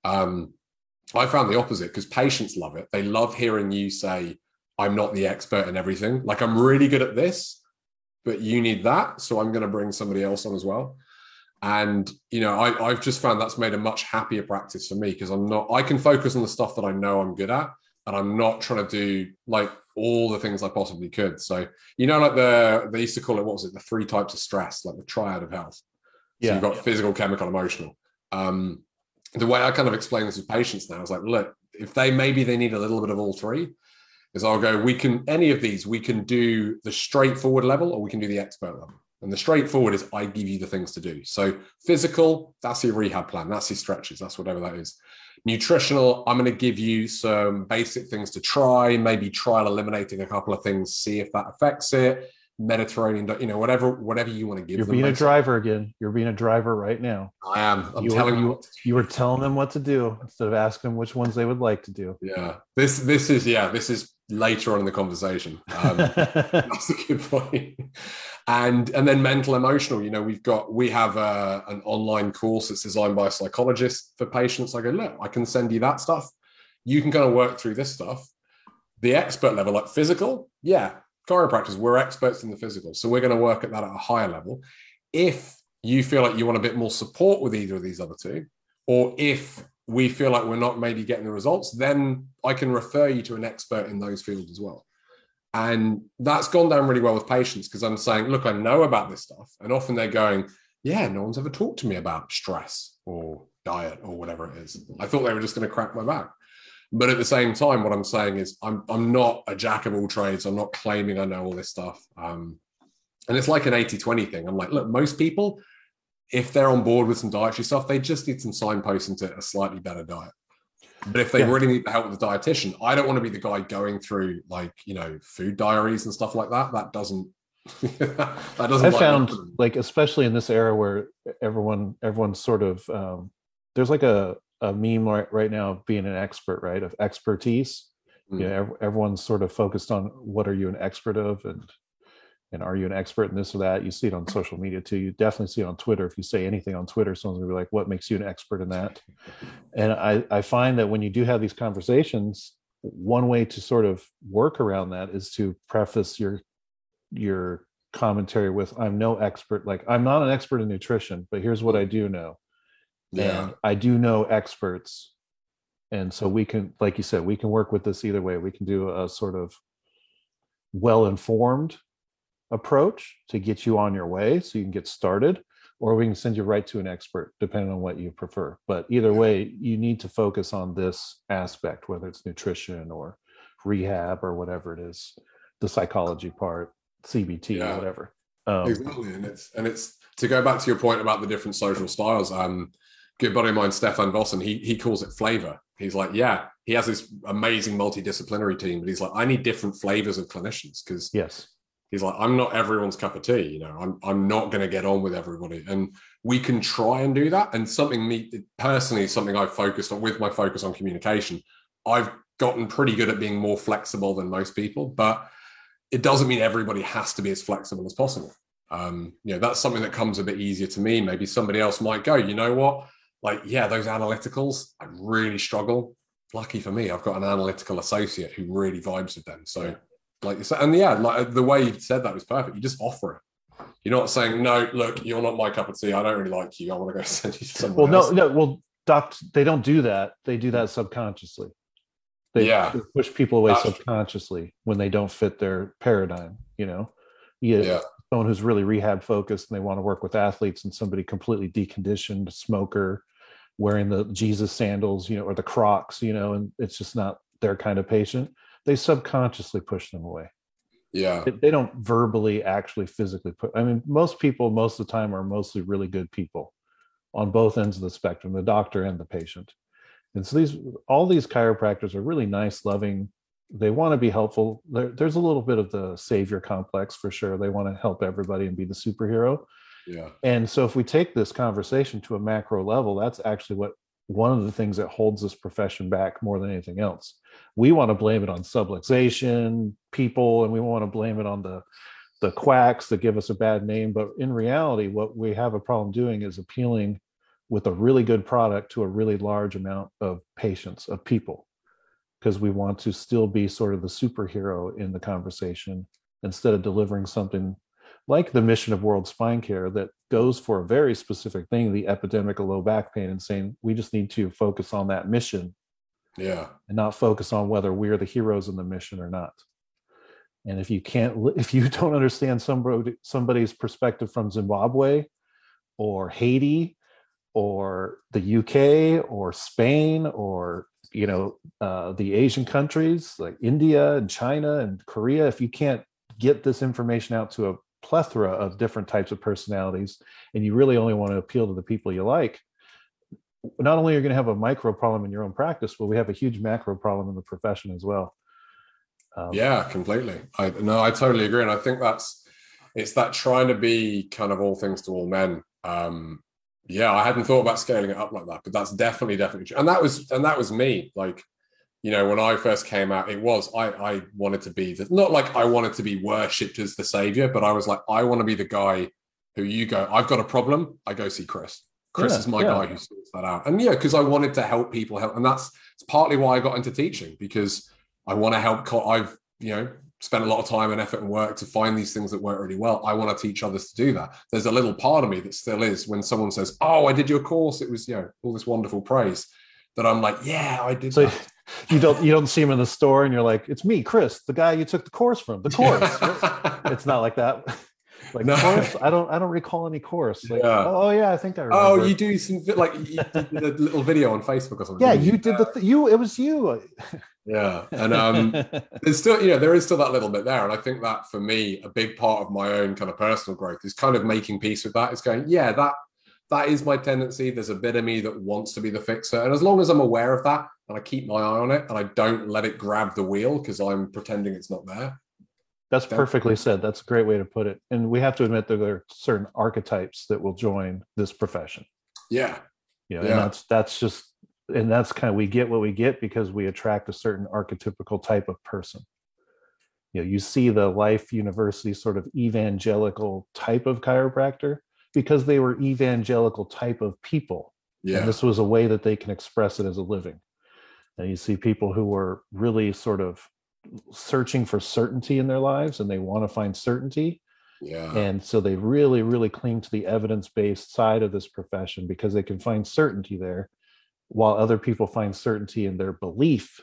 C: Um, I found the opposite because patients love it. They love hearing you say, I'm not the expert in everything. Like I'm really good at this, but you need that. So I'm going to bring somebody else on as well. And you know, I, I've just found that's made a much happier practice for me because I'm not. I can focus on the stuff that I know I'm good at, and I'm not trying to do like all the things I possibly could. So you know, like the they used to call it what was it the three types of stress, like the triad of health. So
B: Yeah.
C: you've got physical, chemical, emotional. Um, the way I kind of explain this with patients now is like, look, if they maybe they need a little bit of all three, is I'll go, we can any of these, we can do the straightforward level or we can do the expert level. And the straightforward is I give you the things to do. So physical, that's your rehab plan, that's your stretches, that's whatever that is. Nutritional, I'm going to give you some basic things to try, maybe trial eliminating a couple of things, see if that affects it. Mediterranean, you know, whatever, whatever you want to give
B: You're being a driver again. You're being a driver right now.
C: I am. I'm
B: You-
C: telling
B: you-
C: you.
B: You were telling them what to do instead of asking them which ones they would like to do.
C: Yeah, this this is yeah, this is later on in the conversation. Um, that's a good point. And and then mental emotional. You know, we've got we have a, an online course that's designed by a psychologist for patients. I go, look, I can send you that stuff. You can kind of work through this stuff. The expert level, like physical, yeah, chiropractors, we're experts in the physical, so we're going to work at that at a higher level. If you feel like you want a bit more support with either of these other two, or if we feel like we're not maybe getting the results, then I can refer you to an expert in those fields as well. And that's gone down really well with patients because I'm saying, look, I know about this stuff. And often they're going, yeah, no one's ever talked to me about stress or diet or whatever it is. I thought they were just going to crack my back. But at the same time, what I'm saying is I'm I'm not a jack of all trades. I'm not claiming I know all this stuff. Um, and it's like an 80-20 thing. I'm like, look, most people, if they're on board with some dietary stuff, they just need some signposts into a slightly better diet. But if they
B: Yeah.
C: really need the help with the dietitian, I don't want to be the guy going through like you know food diaries and stuff like that. That doesn't that doesn't.
B: I found
C: them.
B: like especially in this era where everyone everyone's sort of um, there's like a a meme right, right now of being an expert, right? Of expertise.
C: Mm.
B: You know, everyone's sort of focused on what are you an expert of and and are you an expert in this or that? You see it on mm-hmm. social media too. You definitely see it on Twitter. If you say anything on Twitter, someone's gonna be like, "What makes you an expert in that?" And I I find that when you do have these conversations, one way to sort of work around that is to preface your your commentary with, "I'm no expert. Like I'm not an expert in nutrition, but here's what I do know."
C: Yeah,
B: and i do know experts and so we can like you said we can work with this either way we can do a sort of well informed approach to get you on your way so you can get started or we can send you right to an expert depending on what you prefer. But either way you need to focus on this aspect whether it's nutrition or rehab or whatever it is the psychology part cbt
C: Yeah.
B: whatever. Um,
C: exactly and it's and it's to go back to your point about the different social styles um good buddy of mine stefan vossen he he calls it flavor. He's like yeah he has this amazing multidisciplinary team but he's like i need different flavors of clinicians because
B: yes
C: he's like i'm not everyone's cup of tea you know. I'm, I'm not going to get on with everybody. And we can try and do that. And something me personally something i've focused on with my focus on communication. I've gotten pretty good at being more flexible than most people but it doesn't mean everybody has to be as flexible as possible. Um you know that's something that comes a bit easier to me. Maybe somebody else might go you know what? Like yeah those analyticals i really struggle. Lucky for me i've got an analytical associate who really vibes with them. So like you said, and yeah, like uh, the way you said that was perfect. You just offer it. You're not saying, no, look, you're not my cup of tea. I don't really like you. I want to go send you to someone
B: well
C: else.
B: no no well docs they don't do that they do that subconsciously they,
C: Yeah.
B: they push people away
C: That's true.
B: subconsciously when they don't fit their paradigm you know you
C: Yeah.
B: someone who's really rehab focused and they want to work with athletes and somebody completely deconditioned smoker wearing the jesus sandals you know or the crocs you know and it's just not their kind of patient they subconsciously push them away.
C: Yeah.
B: they- don't verbally actually physically put i mean most people most of the time are mostly really good people on both ends of the spectrum the doctor and the patient. And so these all these chiropractors are really nice loving. They want to be helpful. There, there's a little bit of the savior complex for sure. They want to help everybody and be the superhero.
C: Yeah.
B: and so if we take this conversation to a macro level, that's actually what one of the things that holds this profession back more than anything else. We want to blame it on subluxation, people, and we want to blame it on the the quacks that give us a bad name. But in reality, what we have a problem doing is appealing with a really good product to a really large amount of patients, of people, because we want to still be sort of the superhero in the conversation instead of delivering something like the mission of World Spine Care that goes for a very specific thing, the epidemic of low back pain, and saying we just need to focus on that mission
C: Yeah.
B: and not focus on whether we're the heroes in the mission or not. And if you can't, if you don't understand somebody, somebody's perspective from Zimbabwe or Haiti or the UK or Spain or you know uh, the Asian countries like India and China and Korea, if you can't get this information out to a plethora of different types of personalities, and you really only want to appeal to the people you like, not only are you going to have a micro problem in your own practice, but we have a huge macro problem in the profession as well. Um,
C: Yeah, completely. I no, I totally agree. And I think that's it's that trying to be kind of all things to all men. Um, yeah, I hadn't thought about scaling it up like that, but that's definitely, definitely true. And that was and that was me. Like, you know, when I first came out, it was I I wanted to be the not like I wanted to be worshipped as the savior, but I was like, I want to be the guy who you go, I've got a problem, I go see Chris. Chris
B: Yeah,
C: is my
B: yeah.
C: guy who sorts that out. And yeah, because I wanted to help people help. And that's it's partly why I got into teaching because I want to help. I've, you know, spent a lot of time and effort and work to find these things that work really well. I want to teach others to do that. There's a little part of me that still is when someone says, Oh, I did your course. It was, you know, all this wonderful praise that I'm like, Yeah, I did.
B: So
C: that."
B: You don't you don't see him in the store, and you're like, "It's me, Chris, the guy you took the course from." The course. it's not like that. Like
C: No.
B: course, I don't I don't recall any course. Like,
C: Yeah.
B: oh yeah, I think I remember.
C: Oh, you do some like you did a little video on Facebook or something.
B: yeah, you did the th- you. It was you.
C: yeah, and um, there's still, you know, there is still that little bit there. And I think that for me, a big part of my own kind of personal growth is kind of making peace with that is going, yeah, that that is my tendency. There's a bit of me that wants to be the fixer. And as long as I'm aware of that and I keep my eye on it and I don't let it grab the wheel because I'm pretending it's not there.
B: That's
C: That-
B: perfectly said. That's a great way to put it. And we have to admit that there are certain archetypes that will join this profession.
C: Yeah.
B: You know,
C: Yeah.
B: and that's that's just and that's kind of we get what we get because we attract a certain archetypical type of person. You know, you see the life university sort of evangelical type of chiropractor because they were evangelical type of people.
C: Yeah.
B: And this was a way that they can express it as a living. And you see people who were really sort of searching for certainty in their lives and they want to find certainty.
C: Yeah.
B: And so they really, really cling to the evidence based side of this profession because they can find certainty there, while other people find certainty in their belief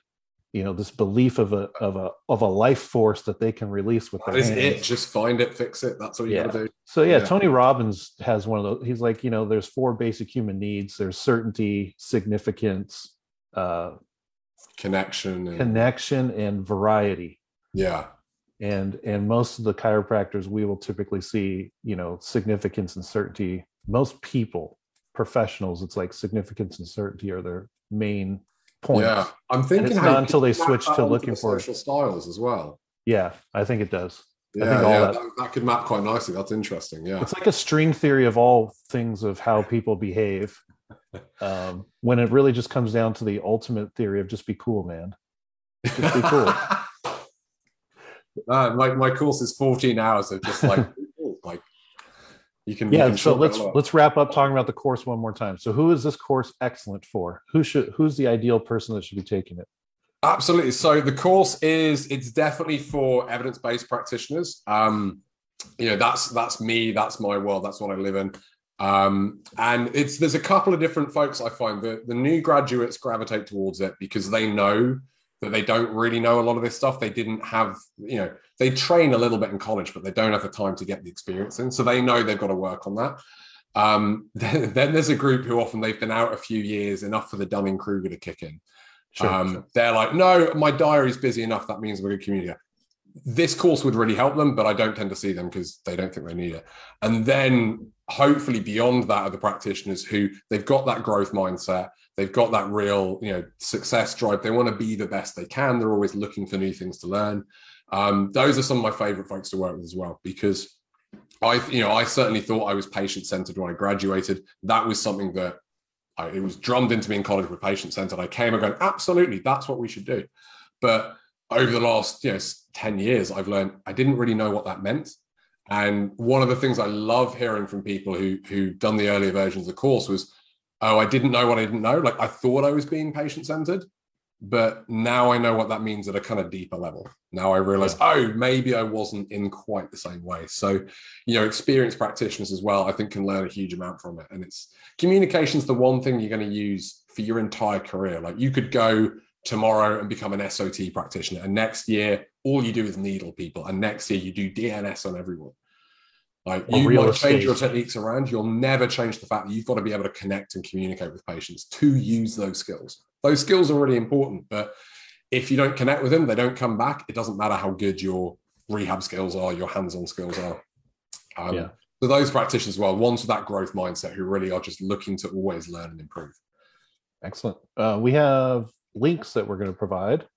B: you know this belief of a of a of a life force that they can release with
C: That
B: their
C: is
B: hands.
C: it. Just find it, fix it. That's all you
B: Yeah.
C: gotta do.
B: So yeah,
C: Yeah.
B: Tony Robbins has one of those. He's like, you know, there's four basic human needs. There's certainty, significance, uh,
C: Connection and
B: connection, and variety.
C: yeah.
B: And and most of the chiropractors we will typically see, you know, significance and certainty. Most people, professionals, it's like significance and certainty are their main points.
C: Yeah. I'm thinking
B: it's not until they switch to looking for-
C: social styles as well.
B: Yeah, I think it does.
C: Yeah,
B: think all
C: yeah,
B: that-
C: that, that could map quite nicely. That's interesting. Yeah.
B: It's like a string theory of all things of how people behave. Um, when it really just comes down to the ultimate theory of just be cool, man. Just be cool.
C: Uh, my, my course is 14 hours of just like you can you
B: yeah
C: can
B: so let's
C: it a lot.
B: let's wrap up talking about the course one more time so who is this course excellent for who should who's the ideal person that should be taking it
C: Absolutely. So the course is it's definitely for evidence-based practitioners. Um, you know, that's that's me, that's my world, that's what I live in. Um, and it's there's a couple of different folks I find that the new graduates gravitate towards it because they know that they don't really know a lot of this stuff. They didn't have, you know, they train a little bit in college, but they don't have the time to get the experience in. So they know they've got to work on that. Um, then, then there's a group who often they've been out a few years, enough for the Dunning Kruger to kick in.
B: Sure,
C: um,
B: sure.
C: They're like, no, my diary's busy enough. That means we're a good communicator. This course would really help them, but I don't tend to see them because they don't think they need it. And then hopefully beyond that are the practitioners who they've got that growth mindset. They've got that real, you know, success drive. They want to be the best they can. They're always looking for new things to learn. Um, those are some of my favorite folks to work with as well because I, you know, I certainly thought I was patient centered when I graduated. That was something that I, it was drummed into me in college with patient centered. I came and going, absolutely, that's what we should do. But over the last, you know, 10 years, I've learned I didn't really know what that meant. And one of the things I love hearing from people who who've done the earlier versions of the course was, oh, I didn't know what I didn't know. Like I thought I was being patient centered, but now I know what that means at a kind of deeper level. Now I realize, oh, maybe I wasn't in quite the same way. So, you know, experienced practitioners as well, I think can learn a huge amount from it. And it's communication's the one thing you're going to use for your entire career. Like you could go tomorrow and become an SOT practitioner, and next year all you do is needle people, and next year you do DNS on everyone. Like you might change your techniques around, you'll never change the fact that you've got to be able to connect and communicate with patients to use those skills. Those skills are really important, but if you don't connect with them, they don't come back. It doesn't matter how good your rehab skills are, your hands-on skills are. Um,
B: Yeah.
C: So those practitioners well, ones with that growth mindset who really are just looking to always learn and improve.
B: excellent uh, we have links that we're going to provide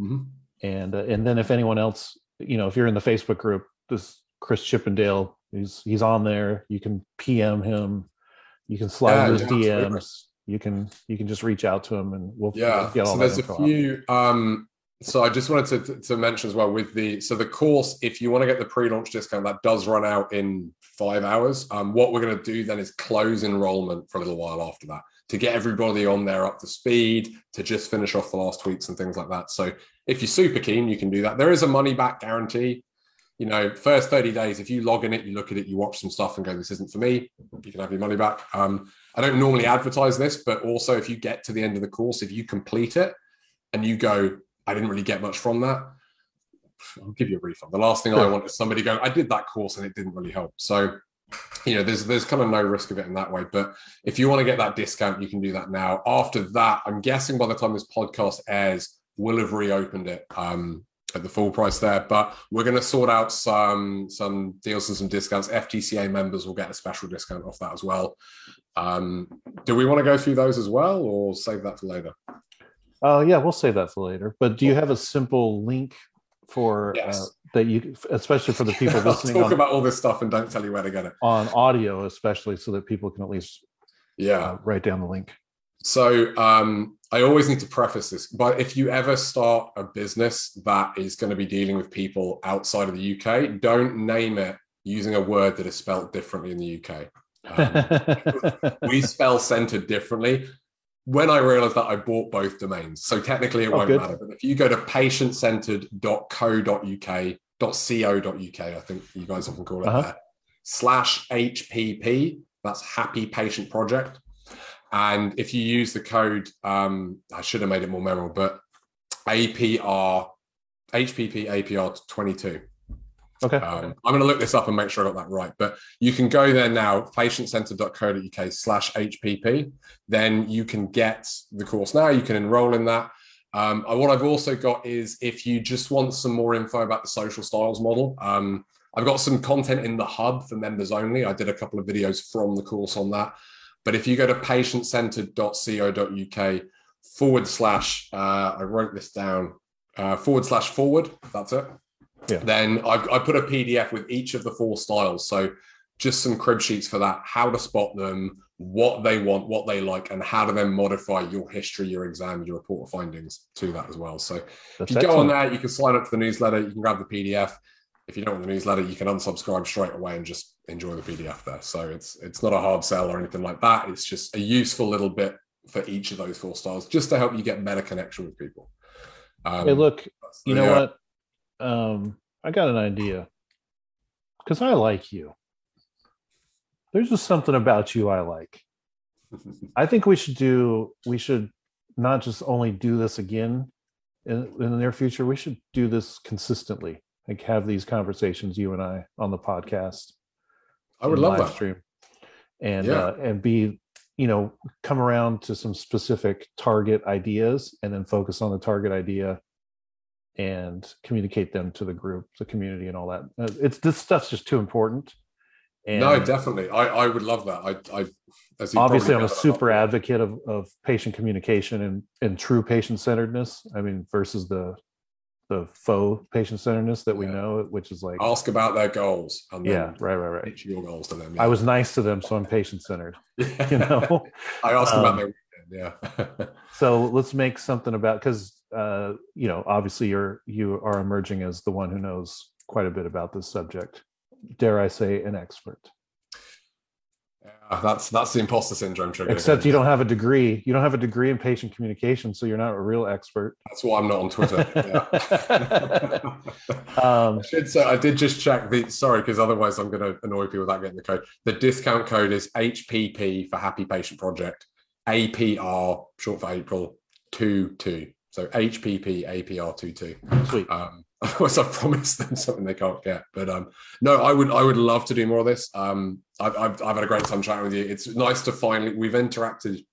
C: Mhm.
B: and uh, and then if anyone else you know if you're in the facebook group this chris chippendale he's he's on there you can pm him you can slide
C: Yeah,
B: his
C: yeah, absolutely.
B: dms you can you can just reach out to him and we'll
C: Yeah.
B: we'll get all
C: So there's a
B: out.
C: few. Um, so I just wanted to, to mention as well with the so the course, if you want to get the pre-launch discount, that does run out in five hours. Um, what we're going to do then is close enrollment for a little while after that to get everybody on there up to speed to just finish off the last tweaks and things like that. So if you're super keen, you can do that. There is a money back guarantee. You know, first 30 days, if you log in it, you look at it, you watch some stuff and go, this isn't for me, you can have your money back. Um, I don't normally advertise this, but also if you get to the end of the course, if you complete it and you go, I didn't really get much from that, I'll give you a refund. The last thing I want is somebody going, I did that course and it didn't really help. So, you know, there's there's kind of no risk of it in that way. But if you want to get that discount, you can do that now. After that, I'm guessing by the time this podcast airs, we'll have reopened it um, at the full price there. But we're going to sort out some some deals and some discounts. FTCA members will get a special discount off that as well. Um, do we want to go through those as well, or save that for later?
B: Oh yeah, we'll save that for later. But do you have a simple link for uh, that you, especially for the people
C: I'll
B: listening
C: talk
B: on,
C: about all this stuff and don't tell you where to get it.
B: on audio, especially so that people can at least
C: Yeah.
B: uh, write down the link.
C: So um, I always need to preface this, but if you ever start a business that is going to be dealing with people outside of the UK, don't name it using a word that is spelled differently in the UK. Um, we spell centered differently. When I realized that, I bought both domains. So technically, it
B: Oh,
C: won't
B: good.
C: matter. But if you go to patientcentered.co.uk, .co.uk, I think you guys often call it
B: Uh-huh.
C: there, slash HPP, that's Happy Patient Project. And if you use the code, um, I should have made it more memorable, but APR, HPP APR 22.
B: Okay.
C: Um, I'm going to look this up and make sure I got that right. But you can go there now, patientcentered.co.uk slash HPP. Then you can get the course now. You can enroll in that. Um, what I've also got is if you just want some more info about the social styles model, um, I've got some content in the hub for members only. I did a couple of videos from the course on that. But if you go to patientcentered.co.uk forward slash, uh, I wrote this down, uh, forward slash forward, that's it. Yeah. Then I, I put a PDF with each of the four styles. So just some crib sheets for that, how to spot them, what they want, what they like, and how to then modify your history, your exam, your report of findings to that as well. So That's if you excellent. go on there, you can sign up to the newsletter, you can grab the PDF. If you don't want the newsletter, you can unsubscribe straight away and just enjoy the PDF there. So it's it's not a hard sell or anything like that. It's just a useful little bit for each of those four styles, just to help you get better connection with people.
B: Um, hey, look, you know what? Um, I got an idea because I like you. There's just something about you I like. I think we should do, we should not just only do this again in, in the near future, we should do this consistently. Like have these conversations, you and I, on the podcast.
C: I would love that. stream,
B: and yeah. uh, and be you know come around to some specific target ideas, and then focus on the target idea, and communicate them to the group, the community, and all that. Uh, it's this stuff's just too important.
C: And no, definitely. I, I would love that. I, I
B: obviously I'm a super advocate of, of patient communication and, and true patient centeredness. I mean, versus the the faux patient centeredness that we yeah. know, which is like
C: ask about their goals.
B: And yeah, right, right, right.
C: Pitch your goals to them. Yeah.
B: I was nice to them, so I'm patient centered. you know,
C: I asked um, about their weekend.
B: Yeah. so let's make something about because uh, you know, obviously you're you are emerging as the one who knows quite a bit about this subject. Dare I say, an expert?
C: Yeah, that's that's the imposter syndrome trigger.
B: Except you don't have a degree. You don't have a degree in patient communication, so you're not a real expert.
C: That's why I'm not on Twitter. um, I should say I did just check the. Sorry, because otherwise I'm going to annoy people without getting the code. The discount code is HPP for Happy Patient Project. APR short for April two two. So HPP APR two two. Sweet. Um, of course, I've promised them something they can't get. But um, no, I would I would love to do more of this. Um, I've, I've, I've had a great time chatting with you. It's nice to finally we've interacted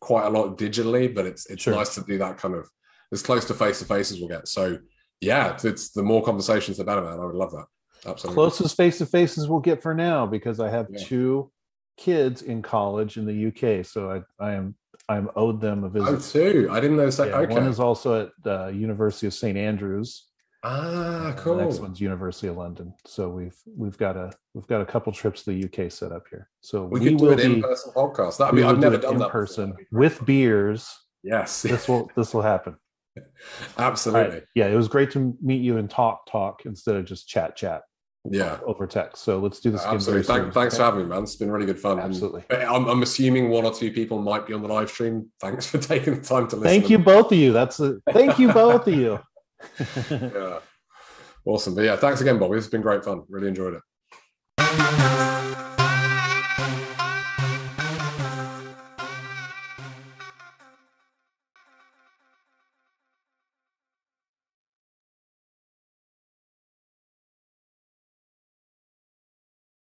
C: quite a lot digitally, but it's it's sure. nice to do that kind of as close to face to face as we'll get. So yeah, it's the more conversations the better, man. I would love that. Absolutely.
B: Closest face to faces we'll get for now because I have yeah. two kids in college in the UK. So I, I am I'm owed them a oh, visit.
C: Oh, two. I didn't know that. Yeah, okay.
B: One is also at the University of St Andrews.
C: Ah, cool.
B: The next one's University of London. So we've we've got a we've got a couple trips to the UK set up here. So
C: we, we could do an in-person podcast. That be I've never done in that
B: person with beers.
C: Yes,
B: this will this will happen.
C: Absolutely. Right.
B: Yeah, it was great to meet you and talk talk instead of just chat chat
C: yeah
B: over text so let's do this
C: absolutely Thank, thanks for having me man it's been really good fun
B: absolutely
C: I'm, I'm, assuming one or two people might be on the live stream thanks for taking the time to listen
B: thank you both of you that's a thank you both of you
C: yeah. Awesome. But yeah thanks again bobby. It's been great fun. Really enjoyed it